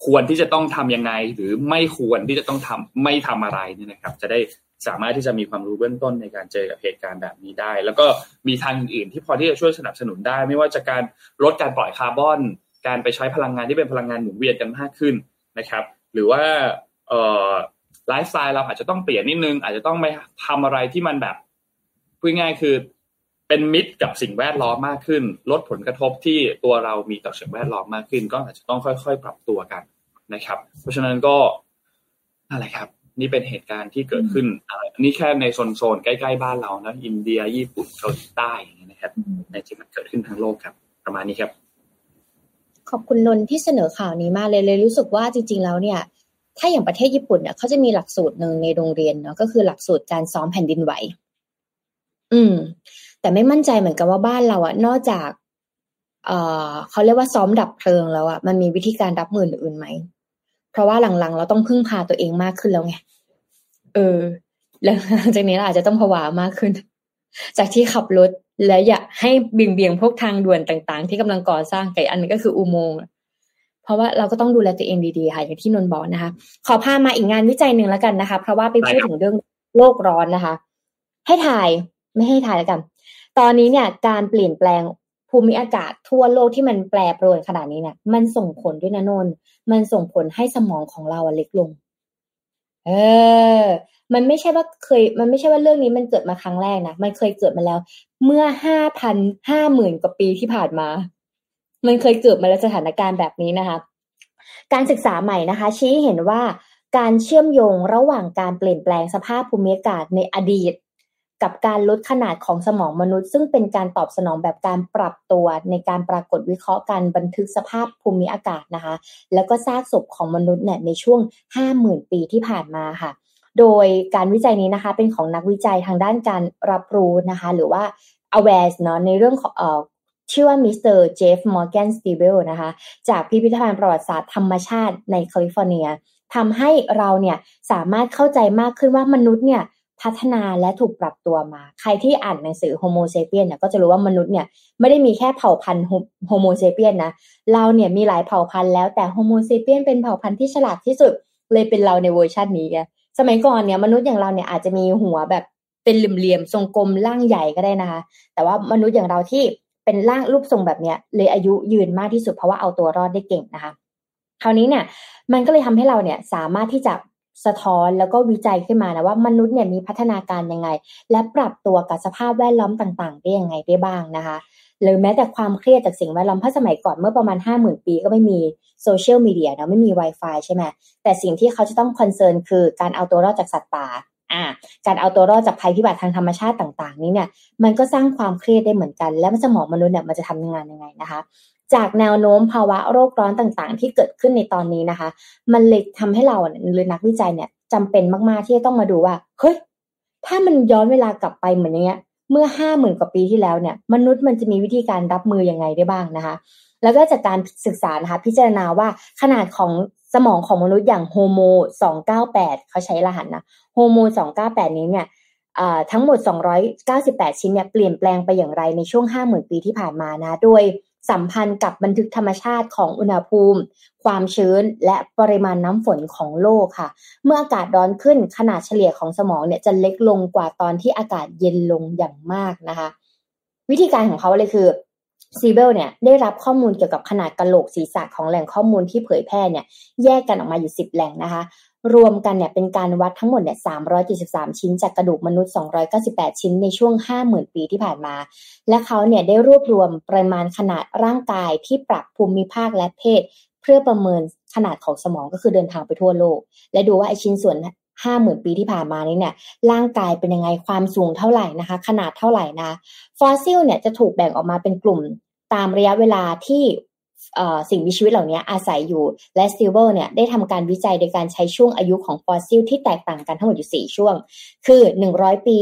ควรที่จะต้องทํำยังไง หรือไม่ควรที่จะต้องทำไม่ทำอะไรเนี่ยนะครับ จะได้สามารถที่จะมีความรู้เบื้องต้นในการเจอกับเหตุการณ์แบบนี้ได้ แล้วก็มีทางอื่นๆที่พอที่จะช่วยสนับสนุนได้ ไม่ว่าจะการลดการปล่อยคาร์บอน การไปใช้พลังงานที่เป็นพลังงานหมุนเวียนกันมากขึ้นนะครับ หรือว่าไลฟ์สไตล์เราอาจจะต้องเปลี่ยนนิดนึง อาจจะต้องไปทำอะไรที่มันแบบ พูดง่ายคือ เป็นมิตรกับสิ่งแวดล้อมมากขึ้น ลดผลกระทบที่ตัวเรามีต่อสิ่งแวดล้อมมากขึ้น ก็อาจจะต้องค่อย ๆ ปรับตัวกันนะครับ เพราะฉะนั้นก็อะไรครับ นี่เป็นเหตุการณ์ที่เกิดขึ้นนี่แค่ในโซนๆใกล้ๆบ้านเรานะอินเดียญี่ปุ่นเกาหลีใต้อย่างนี้ยนะครับ ในที่มันเกิดขึ้นทั้งโลกครับ ประมาณนี้ครับ ขอบคุณนนที่เสนอข่าวนี้มากเลยเลยรู้สึกว่าจริง ๆ แล้วเนี่ยถ้าอย่างประเทศญี่ปุ่นเนี่ยเขาจะมีหลักสูตรหนึ่งในโรงเรียนเนาะก็คือหลักสูตรการซ้อมแผ่นดินไหว อืม แต่ไม่มั่นใจเหมือนกันว่าบ้านเราอะนอกจาก เอ่อเขาเรียกว่าซ้อมดับเพลิงแล้วอะมันมีวิธีการรับมืออื่นไหมเพราะว่าหลังๆ เราต้องพึ่งพาตัวเองมากขึ้นแล้วไงเออแล้วหลังจากนี้เราอาจจะต้องผวามากขึ้น จากที่ขับรถและอยากให้เบี่ยงเบี่ยงพวกทางด่วนต่าง ๆ ที่กำลังก่อสร้างไก่อันนี้ก็คืออุโมงค์เพราะว่าเราก็ต้องดูแลตัวเองดีๆค่ะอย่างที่นนบอกนะคะ ขอพามาอีกงานวิจัยหนึ่งแล้วกันนะคะ เพราะว่าไปพูดถึงเรื่องโลกร้อนนะคะ ให้ถ่าย ไม่ให้ถ่ายแล้วกัน ตอนนี้เนี่ยการเปลี่ยนแปลงภูมิอากาศทั่วโลกที่มันแปรปรวนขนาดนี้เนี่ย มันส่งผลด้วยนะนนมันส่งผลให้สมองของเราเล็กลง เออ มันไม่ใช่ว่าเคย มันไม่ใช่ว่าเรื่องนี้มันเกิดมาครั้งแรกนะ มันเคยเกิดมาแล้ว เมื่อห้าพันห้าหมื่นกว่าปีที่ผ่านมา มันเคยเกิดมาแล้วสถานการณ์แบบนี้นะคะ การศึกษาใหม่นะคะ ชี้เห็นว่าการเชื่อมโยงระหว่างการเปลี่ยนแปลงสภาพภูมิอากาศในอดีต กับการลดขนาดของสมองมนุษย์ ซึ่งเป็นการตอบสนองแบบการปรับตัวในการปรากฏวิเคราะห์การบันทึกสภาพภูมิอากาศนะคะ แล้วก็ซากศพของมนุษย์เนี่ยในช่วง 50,000 ปีที่ผ่านมาค่ะ โดยการวิจัยนี้นะคะเป็นของนักวิจัยทางด้านการรับรู้นะคะ หรือว่า aware เนาะในเรื่องของเอ่อชื่อว่ามิสเตอร์ Jeff Morgan Stibel นะคะ จากพิพิธภัณฑ์ประวัติศาสตร์ธรรมชาติในแคลิฟอร์เนียทำให้เราเนี่ยสามารถเข้าใจมากขึ้นว่ามนุษย์เนี่ย พัฒนาและถูกปรับตัวมา ใครที่อ่านหนังสือโฮโมเซเปียนเนี่ยก็จะรู้ว่ามนุษย์เนี่ยไม่ได้มีแค่เผ่าพันธุ์โฮโมเซเปียนนะ เราเนี่ยมีหลายเผ่าพันธุ์แล้วแต่โฮโมเซเปียนเป็นเผ่าพันธุ์ที่ฉลาดที่สุดเลยเป็นเราในเวอร์ชันนี้แกสมัยก่อนเนี่ยมนุษย์อย่างเราเนี่ยอาจจะมีหัวแบบเป็นเหลี่ยมๆทรงกลมร่างใหญ่ก็ได้นะคะ แต่ว่ามนุษย์อย่างเราที่เป็นร่างรูปทรงแบบเนี้ยเลยอายุยืนมากที่สุดเพราะว่าเอาตัวรอดได้เก่งนะคะ คราวนี้เนี่ยมันก็เลยทำให้เราเนี่ยสามารถที่จะ สะท้อนแล้วก็วิจัยขึ้นมานะว่ามนุษย์เนี่ยมีพัฒนาการยังไง และปรับตัวกับสภาพแวดล้อมต่าง ๆ ได้ยังไงได้บ้างนะคะหรือแม้แต่ความเครียดจากสิ่งแวดล้อมเพราะสมัยก่อนเมื่อประมาณ 5 0,000 ปีก็ไม่มีโซเชียลมีเดียนะไม่มี Wi-Fi ใช่ไหมแต่สิ่งที่เขาจะต้อง concern คือการเอาตัวรอดจากสัตว์ป่าอ่าการเอาตัวรอดจากภัยพิบัติทางธรรมชาติต่าง ๆ นี้เนี่ยมันก็สร้างความเครียดได้เหมือนกัน และสมองมนุษย์เนี่ยมันจะทำงานยังไงนะคะ จากแนวโน้มภาวะโรคร้อนต่างๆ ที่เกิดขึ้นในตอนนี้นะคะ มันเลยทำให้เราหรือนักวิจัยเนี่ยจำเป็นมากๆที่จะต้องมาดูว่าเฮ้ยถ้ามันย้อนเวลากลับไปเหมือนอย่างเงี้ยเมื่อห้าหมื่นกว่าปีที่แล้วเนี่ยมนุษย์มันจะมีวิธีการรับมือยังไงได้บ้างนะคะ แล้วก็จากการศึกษานะคะพิจารณาว่าขนาดของสมองของมนุษย์อย่างโฮโม298 เขาใช้รหัสนะโฮโม298 นี้เนี่ยทั้งหมด 298 ชิ้นเนี่ยเปลี่ยนแปลงไปอย่างไรในช่วง 50,000 ปีที่ผ่านมานะ โดย สัมพันธ์กับบันทึกธรรมชาติของอุณหภูมิ ความชื้นและปริมาณน้ำฝนของโลกค่ะ เมื่ออากาศร้อนขึ้นขนาดเฉลี่ยของสมองเนี่ยจะเล็กลงกว่าตอนที่อากาศเย็นลงอย่างมากนะคะ วิธีการของเขาเลยคือซีเบลเนี่ยได้รับข้อมูลเกี่ยวกับขนาดกระโหลกศีรษะของแหล่งข้อมูลที่เผยแพร่เนี่ยแยกกันออกมาอยู่ 10 แหล่งนะคะ รวมกันเนี่ยเป็นการวัดทั้งหมดเนี่ย373 ชิ้นจากกระดูกมนุษย์ 298 ชิ้นในช่วง 50,000 ปีที่ผ่านมา และเขาเนี่ยได้รวบรวมปริมาณขนาดร่างกายที่ปรับภูมิภาคและเพศ เพื่อประเมินขนาดของสมองก็คือเดินทางไปทั่วโลก และดูว่าไอชิ้นส่วน50,000ปีที่ผ่านมานี้เนี่ยร่างกายเป็นยังไงความสูงเท่าไหร่นะคะ ขนาดเท่าไหร่นะ ฟอสซิลเนี่ยจะถูกแบ่งออกมาเป็นกลุ่มตามระยะเวลาที่ สิ่งมีชีวิตเหล่านี้อาศัยอยู่ และสตีเวลเนี่ยได้ทำการวิจัยโดยการใช้ช่วงอายุของฟอสซิลที่แตกต่างกันทั้งหมดอยู่ 4 ช่วง คือ 100 ปี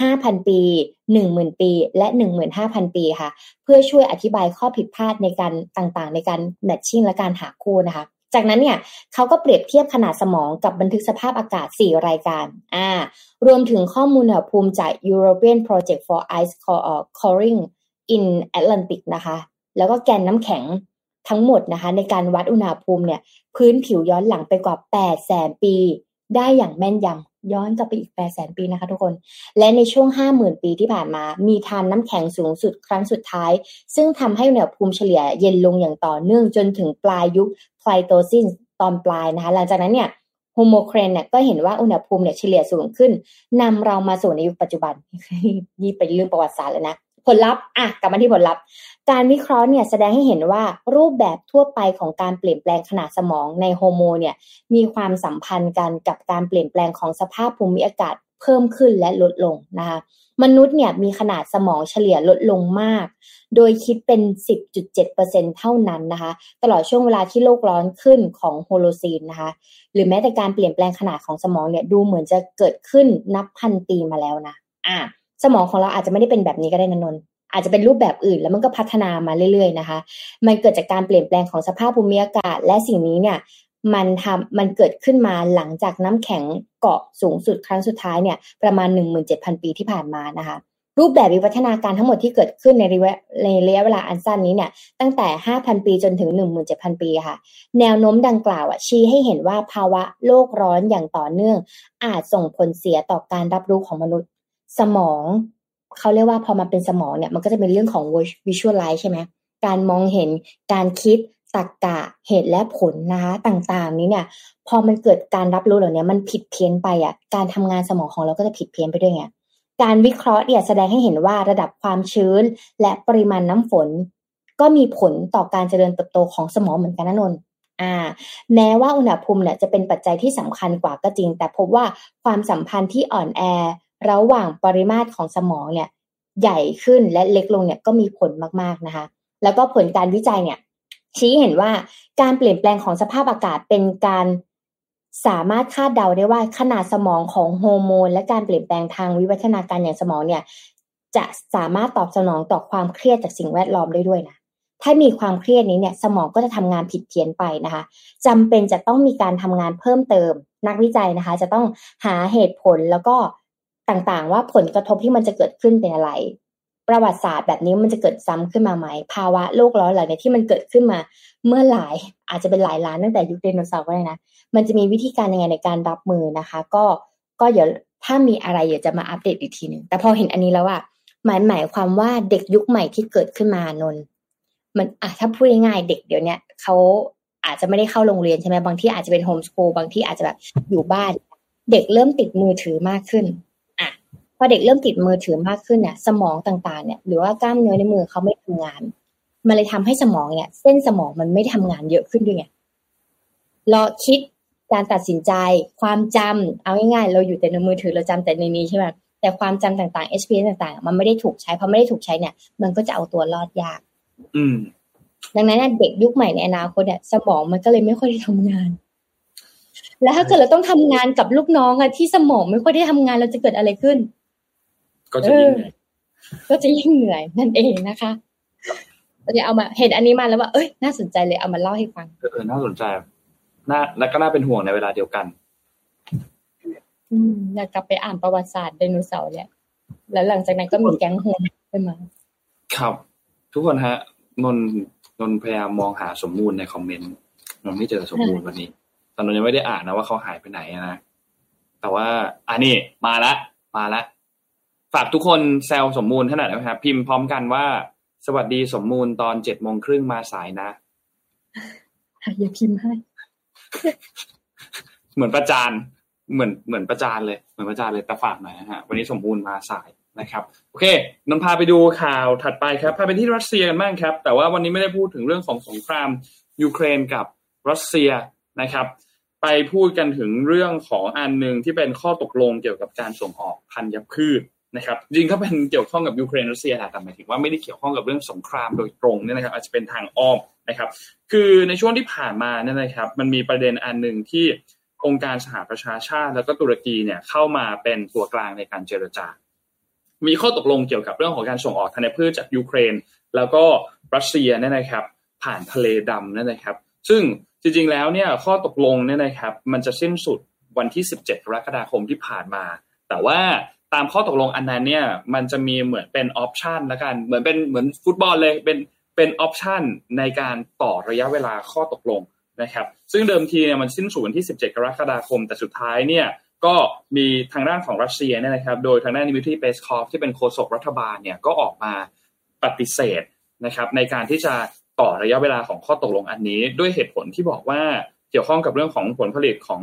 5,000 ปี 10,000 ปี และ 15,000 ปีค่ะ เพื่อช่วยอธิบายข้อผิดพลาดในการต่างๆ ในการ matching และการหาคู่นะคะจากนั้นเนี่ยเขาก็เปรียบเทียบขนาดสมองกับบันทึกสภาพอากาศ 4 รายการ อ่า รวมถึงข้อมูลอุณหภูมิจาก European Project for Ice Coring in Atlantic นะคะ แล้วก็แกนน้ำแข็ง ทั้งหมดนะคะ ในการวัดอุณหภูมิเนี่ย พื้นผิวย้อนหลังไปกว่า8แสนปี ได้อย่างแม่นยำย้อนกลับไปอีกแปดแสนปีนะคะทุกคน และในช่วงห้าหมื่นปีที่ผ่านมา มีทานน้ำแข็งสูงสุดครั้งสุดท้าย ซึ่งทำให้อุณหภูมิเฉลี่ยเย็นลงอย่างต่อเนื่องจนถึงปลายยุคไพลสโตซีนตอนปลายนะคะ หลังจากนั้นเนี่ยโฮโลซีนเนี่ยก็เห็นว่าอุณหภูมิเนี่ยเฉลี่ยสูงขึ้นนำเรามาสู่ในยุคปัจจุบันนี่เป็นเรื่องประวัติศาสตร์แล้วนะ ผลลัพธ์อะกลับมาที่ผลลัพธ์ การวิเคราะห์เนี่ยแสดงให้เห็นว่ารูปแบบทั่วไปของการเปลี่ยนแปลงขนาดสมองในโฮโมเนี่ยมีความสัมพันธ์กันกับการเปลี่ยนแปลงของสภาพภูมิอากาศเพิ่มขึ้นและลดลงนะคะมนุษย์เนี่ยมีขนาดสมองเฉลี่ยลดลงมาก โดยคิดเป็น 10.7%เท่านั้นนะคะ ตลอดช่วงเวลาที่โลกร้อนขึ้นของโฮโลซีนนะคะ หรือแม้แต่การเปลี่ยนแปลงขนาดของสมองเนี่ยดูเหมือนจะเกิดขึ้นนับพันปีมาแล้วนะอะ สมองของเราอาจจะไม่ได้เป็นแบบนี้ก็ได้นะนนท์อาจจะเป็นรูปแบบอื่นแล้วมันก็พัฒนามาเรื่อย ๆนะคะ มันเกิดจากการเปลี่ยนแปลงของสภาพภูมิอากาศ และสิ่งนี้เนี่ยมันทำมันเกิดขึ้นมาหลังจากน้ำแข็งเกาะสูงสุดครั้งสุดท้ายเนี่ยประมาณ 17,000 ปีที่ผ่านมานะคะ รูปแบบวิวัฒนาการทั้งหมดที่เกิดขึ้นในระยะในระยะเวลาอันสั้นนี้เนี่ยตั้งแต่ 5,000 ปีจนถึง 17,000 ปีค่ะ แนวโน้มดังกล่าวอะชี้ให้เห็นว่าภาวะโลกร้อนอย่างต่อเนื่อง อาจส่งผลเสียต่อการรับรู้ของมนุษย์ สมองเขาเรียกว่าพอมาเป็นสมองเนี่ยมันก็จะเป็นเรื่องของ visualize ใช่ไหมการมองเห็นการคิดตรรกกะเหตุและผลนะคะต่างๆ นี้เนี่ย พอมันเกิดการรับรู้เหล่านี้มันผิดเพี้ยนไปอะการทำงานสมองของเราก็จะผิดเพี้ยนไปด้วยไงการวิเคราะห์เนี่ยแสดงให้เห็นว่าระดับความชื้น และปริมาณน้ำฝน ก็มีผลต่อการเจริญเติบโตของสมองเหมือนกันนะนนอ่า แม้ว่าอุณหภูมิเนี่ยจะเป็นปัจจัยที่สำคัญกว่าก็จริง แต่พบว่าความสัมพันธ์ที่อ่อนแอ ระหว่างปริมาตรของสมองเนี่ยใหญ่ขึ้นและเล็กลงเนี่ยก็มีผลมากๆนะคะ แล้วก็ผลการวิจัยเนี่ยชี้เห็นว่าการเปลี่ยนแปลงของสภาพอากาศเป็นการสามารถคาดเดาได้ว่าขนาดสมองของโฮอร์โมน และการเปลี่ยนแปลงทางวิวัฒนาการอย่างสมองเนี่ยจะสามารถตอบสนองต่อความเครียดจากสิ่งแวดล้อมได้ด้วยนะถ้ามีความเครียดนี้เนี่ยสมองก็จะทำงานผิดเพี้ยนไปนะคะจำเป็นจะต้องมีการทำงานเพิ่มเติม นักวิจัยนะคะ จะต้องหาเหตุผลแล้วก็ ต่างๆ ว่าผลกระทบที่มันจะเกิดขึ้นเป็นอะไร ประวัติศาสตร์แบบนี้มันจะเกิดซ้ำขึ้นมาไหม ภาวะโลกร้อนเหล่านี้ที่มันเกิดขึ้นมา เมื่อหลายอาจจะเป็นหลายล้านตั้งแต่ยุคไดโนเสาร์ก็ได้นะ มันจะมีวิธีการยังไงในการรับมือนะคะ ก็ก็เดี๋ยวถ้ามีอะไรเดี๋ยวจะมาอัปเดตอีกทีหนึ่งแต่พอเห็นอันนี้แล้วอะหมายหมายความว่าเด็กยุคใหม่ที่เกิดขึ้นมานนมันอะถ้าพูดง่ายๆเด็กเดี๋ยวนี้เขาอาจจะไม่ได้เข้าโรงเรียนใช่ไหมบางที่อาจจะเป็นโฮมสกูลบางที่อาจจะแบบอยู่บ้าน เด็กเริ่มติดมือถือมากขึ้น พอเด็กเริ่มติดมือถือมากขึ้นเนี่ยสมองต่างๆเนี่ยหรือว่ากล้ามเนื้อในมือเขาไม่ทำงาน มันเลยทำให้สมองเนี่ย เส้นสมองมันไม่ทำงานเยอะขึ้นด้วยไงรอคิดการตัดสินใจความจำเอาง่ายๆเราอยู่แต่ในมือถือเราจำแต่ในนี้ใช่ไหมแต่ความจำต่างๆ HPS ต่างๆ มันไม่ได้ถูกใช้พอไม่ได้ถูกใช้เนี่ย มันก็จะเอาตัวรอดยาก อืม ดังนั้นเนี่ยเด็กยุคใหม่ในอนาคตเนี่ยสมองมันก็เลยไม่ค่อยได้ทำงาน แล้วถ้าเกิดเราต้องทำงานกับลูกน้องอะที่สมองไม่ค่อยได้ทำงานเราจะเกิดอะไรขึ้น ก็จะยิ่งเหนื่อยก็จะยิ่งเหนื่อยนั่นเองนะคะเราจะเอามาเห็นอันนี้มาแล้วว่าเอ้ยน่าสนใจเลยเอามาเล่าให้ฟังเออน่าสนใจน่าและก็น่าเป็นห่วงในเวลาเดียวกัน อืมอยากกลับไปอ่านประวัติศาสตร์ไดโนเสาร์เนี่ยแล้วหลังจากนั้นก็มีแก๊งโฮมขึ้นมา ครับ ทุกคนฮะนนนนพยายามมองหาสมมูลในคอมเมนต์นนไม่เจอสมมูลวันนี้แต่นนยังไม่ได้อ่านนะว่าเขาหายไปไหนนะแต่ว่าอันนี้มาละมาละ ฝากทุกคนแซวสมมูลขนาดไหนครับ พิมพ์พร้อมกันว่า สวัสดีสมมูลตอนเจ็ดโมงครึ่งมาสายนะอย่าพิมพ์ให้ เหมือนประจานเหมือนเหมือนประจานเลยเหมือนประจานเลยแต่ฝากหน่อยนะฮะวันนี้สมบูรณ์มาสายนะครับโอเคนนพาไปดูข่าวถัดไปครับพาไปที่รัสเซียกันบ้างครับ แต่ว่าวันนี้ไม่ได้พูดถึงเรื่องของสงครามยูเครนกับรัสเซียนะครับ ไปพูดกันถึงเรื่องของอันหนึ่งที่เป็นข้อตกลงเกี่ยวกับการส่งออกพันธุ์พืช นะครับจริงก็เป็นเกี่ยวข้องกับยูเครนรัสเซียแต่หมายถึงว่าไม่ได้เกี่ยวข้องกับเรื่องสงครามโดยตรงเนี่ยนะครับ อาจจะเป็นทางอ้อมนะครับ คือในช่วงที่ผ่านมาเนี่ยนะครับ มันมีประเด็นอันหนึ่งที่องค์การสหประชาชาติ แล้วก็ตุรกีเนี่ยเข้ามาเป็นตัวกลางในการเจรจา มีข้อตกลงเกี่ยวกับเรื่องของการส่งออกธัญพืชจากยูเครน แล้วก็รัสเซียเนี่ยนะครับ ผ่านทะเลดำเนี่ยนะครับ ซึ่งจริงๆแล้วเนี่ยข้อตกลงเนี่ยนะครับ มันจะสิ้นสุดวันที่ 17 กรกฎาคมที่ผ่านมา แต่ว่า ตามข้อตกลงอันนั้นเนี่ยมันจะมีเหมือนเป็นออปชันละกันเหมือนเป็นเหมือนฟุตบอลเลยเป็นเป็นออปชันในการต่อระยะเวลาข้อตกลงนะครับ ซึ่งเดิมทีเนี่ยมันสิ้นสุดวันที่ 17 กรกฎาคม แต่สุดท้ายเนี่ยก็มีทางด้านของรัสเซียเนี่ยนะครับ โดยทางด้านนิมิทรีเปสคอฟที่เป็นโฆษกรัฐบาลเนี่ยก็ออกมาปฏิเสธนะครับ ในการที่จะต่อระยะเวลาของข้อตกลงอันนี้ ด้วยเหตุผลที่บอกว่าเกี่ยวข้องกับเรื่องของผลผลิตของ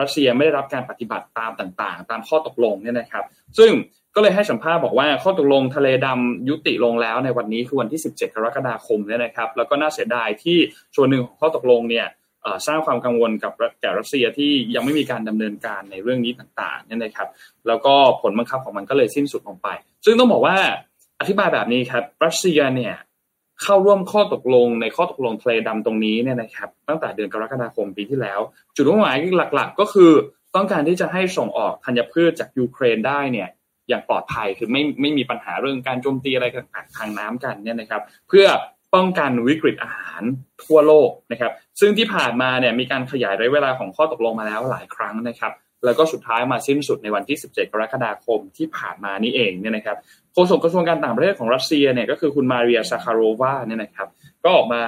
รัสเซียไม่ได้รับการปฏิบัติตามต่างๆ ตามข้อตกลงเนี่ยนะครับ ซึ่งก็เลยให้สัมภาษณ์บอกว่าข้อตกลงทะเลดำยุติลงแล้วในวันนี้คือวันที่ 17 กรกฎาคมเนี่ยนะครับ แล้วก็น่าเสียดายที่ส่วนหนึ่งของข้อตกลงเนี่ยสร้างความกังวลกับแก่รัสเซียที่ยังไม่มีการดำเนินการในเรื่องนี้ต่างๆเนี่ยนะครับ แล้วก็ผลบังคับของมันก็เลยสิ้นสุดลงไป ซึ่งต้องบอกว่าอธิบายแบบนี้ครับรัสเซียเนี่ย เข้าร่วมข้อตกลงในข้อตกลงทะเลดำตรงนี้เนี่ยนะครับ ตั้งแต่เดือนกรกฎาคมปีที่แล้ว จุดมุ่งหมายหลัก ๆ ก็คือต้องการที่จะให้ส่งออกธัญพืชจากยูเครนได้เนี่ยอย่างปลอดภัยคือไม่ไม่มีปัญหาเรื่องการโจมตีอะไรต่างๆทางน้ำกันเนี่ยนะครับ เพื่อป้องกันวิกฤตอาหารทั่วโลกนะครับ ซึ่งที่ผ่านมาเนี่ยมีการขยายระยะเวลาของข้อตกลงมาแล้วหลายครั้งนะครับ แล้วก็สุดท้ายมาสิ้นสุดในวันที่ 17 กรกฎาคมที่ผ่านมานี่เองเนี่ยนะครับ โฆษกกระทรวงการต่างประเทศของรัสเซียเนี่ยก็คือคุณมาเรียซาคารโรวาเนี่ยนะครับ ก็ออกมา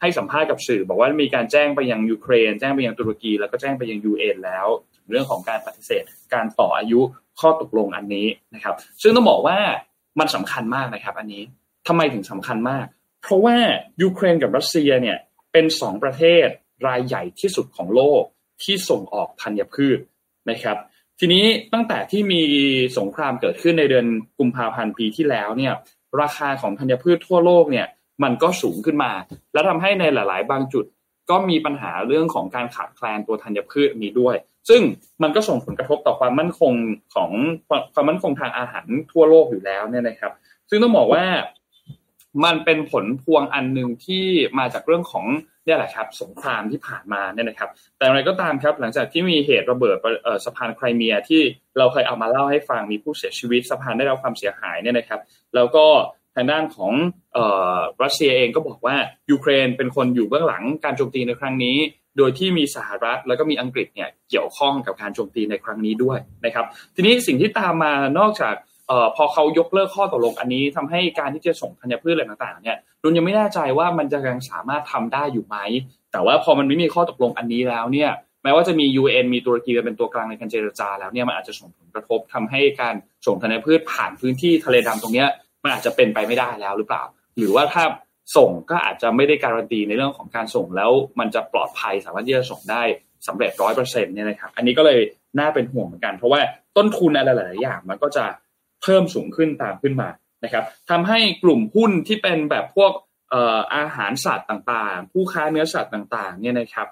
ให้สัมภาษณ์กับสื่อ บอกว่ามีการแจ้งไปยังยูเครน แจ้งไปยังตุรกี แล้วก็แจ้งไปยังยูเอ็นแล้ว เรื่องของการปฏิเสธ การต่ออายุข้อตกลงอันนี้นะครับ ซึ่งต้องบอกว่ามันสำคัญมากนะครับ อันนี้ทำไมถึงสำคัญมาก เพราะว่ายูเครนกับรัสเซียเนี่ยเป็นสองประเทศรายใหญ่ที่สุดของโลกที่ส่งออกธัญพืชนะครับ ทีนี้ตั้งแต่ที่มีสงครามเกิดขึ้นในเดือนกุมภาพันธ์ปีที่แล้วเนี่ย ราคาของธัญพืชทั่วโลกเนี่ย มันก็สูงขึ้นมา แล้วทำให้ในหลาย ๆ บางจุดก็มีปัญหาเรื่องของการขาดแคลนตัวธัญพืชนี้ด้วย ซึ่งมันก็ส่งผลกระทบต่อความมั่นคงของความมั่นคงทางอาหารทั่วโลกอยู่แล้วเนี่ยนะครับ ซึ่งต้องบอกว่า มันเป็นผลพวงอันหนึ่งที่มาจากเรื่องของนี่แหละครับสงครามที่ผ่านมาเนี่ยนะครับ แต่อะไรก็ตามครับหลังจากที่มีเหตุระเบิดสะพานไครเมียที่เราเคยเอามาเล่าให้ฟังมีผู้เสียชีวิตสะพานได้รับความเสียหายเนี่ยนะครับ แล้วก็ทางด้านของรัสเซียเองก็บอกว่ายูเครนเป็นคนอยู่เบื้องหลังการโจมตีในครั้งนี้ โดยที่มีสหรัฐแล้วก็มีอังกฤษเนี่ยเกี่ยวข้องกับการโจมตีในครั้งนี้ด้วยนะครับ ทีนี้สิ่งที่ตามมานอกจาก ออพอเขายกเลิกข้อตกลงอันนี้ทำให้การที่จะส่งธัญพืชอะไรต่างๆ เนี่ยรุนยังไม่แน่ใจว่ามันจะยังสามารถทำได้อยู่ไหม แต่ว่าพอมันไม่มีข้อตกลงอันนี้แล้วเนี่ยแม้ว่าจะมี UN มีตุรกีเป็นตัวกลางในการเจรจาแล้วเนี่ยมันอาจจะส่งผลกระทบทำให้การส่งธัญพืชผ่านพื้นที่ทะเลดำตรงเนี้ยมันอาจจะเป็นไปไม่ได้แล้วหรือเปล่า หรือว่าถ้าส่งก็อาจจะไม่ได้การันตีในเรื่องของการส่งแล้วมันจะปลอดภัยสามารถที่จะส่งได้สำเร็จร้อยเปอร์เซ็นต์เนี่ยนะครับอันนี้ก็เลยน่าเป็นห่วงเหมือนกัน เพราะว่าต้นทุนอะไรหลายๆอย่างมันก็จะ เพิ่มสูงขึ้นตามขึ้นมานะครับทำให้กลุ่มหุ้นที่เป็นแบบพวกอาหารสัตว์ต่างๆ ผู้ค้าเนื้อสัตว์ต่างๆเนี่ยนะครับ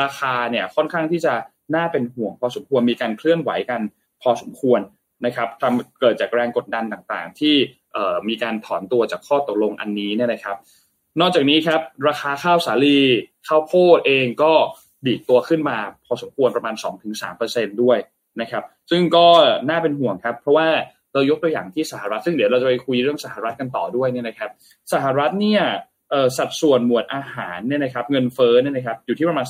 ราคาเนี่ยค่อนข้างที่จะน่าเป็นห่วงพอสมควรมีการเคลื่อนไหวกันพอสมควรนะครับทำเกิดจากแรงกดดันต่างๆ ที่มีการถอนตัวจากข้อตกลงอันนี้เนี่ยนะครับ นอกจากนี้ครับราคาข้าวสาลีข้าวโพดเองก็ดีดตัวขึ้นมาพอสมควรประมาณ 2-3%ด้วย นะครับ ซึ่งก็น่าเป็นห่วงครับ เพราะว่าเรายกตัวอย่างที่สหรัฐ ซึ่งเดี๋ยวเราจะไปคุยเรื่องสหรัฐกันต่อด้วยเนี่ยนะครับ สหรัฐเนี่ยสัดส่วนหมวดอาหารเนี่ยนะครับ เงินเฟ้อเนี่ยนะครับอยู่ที่ประมาณ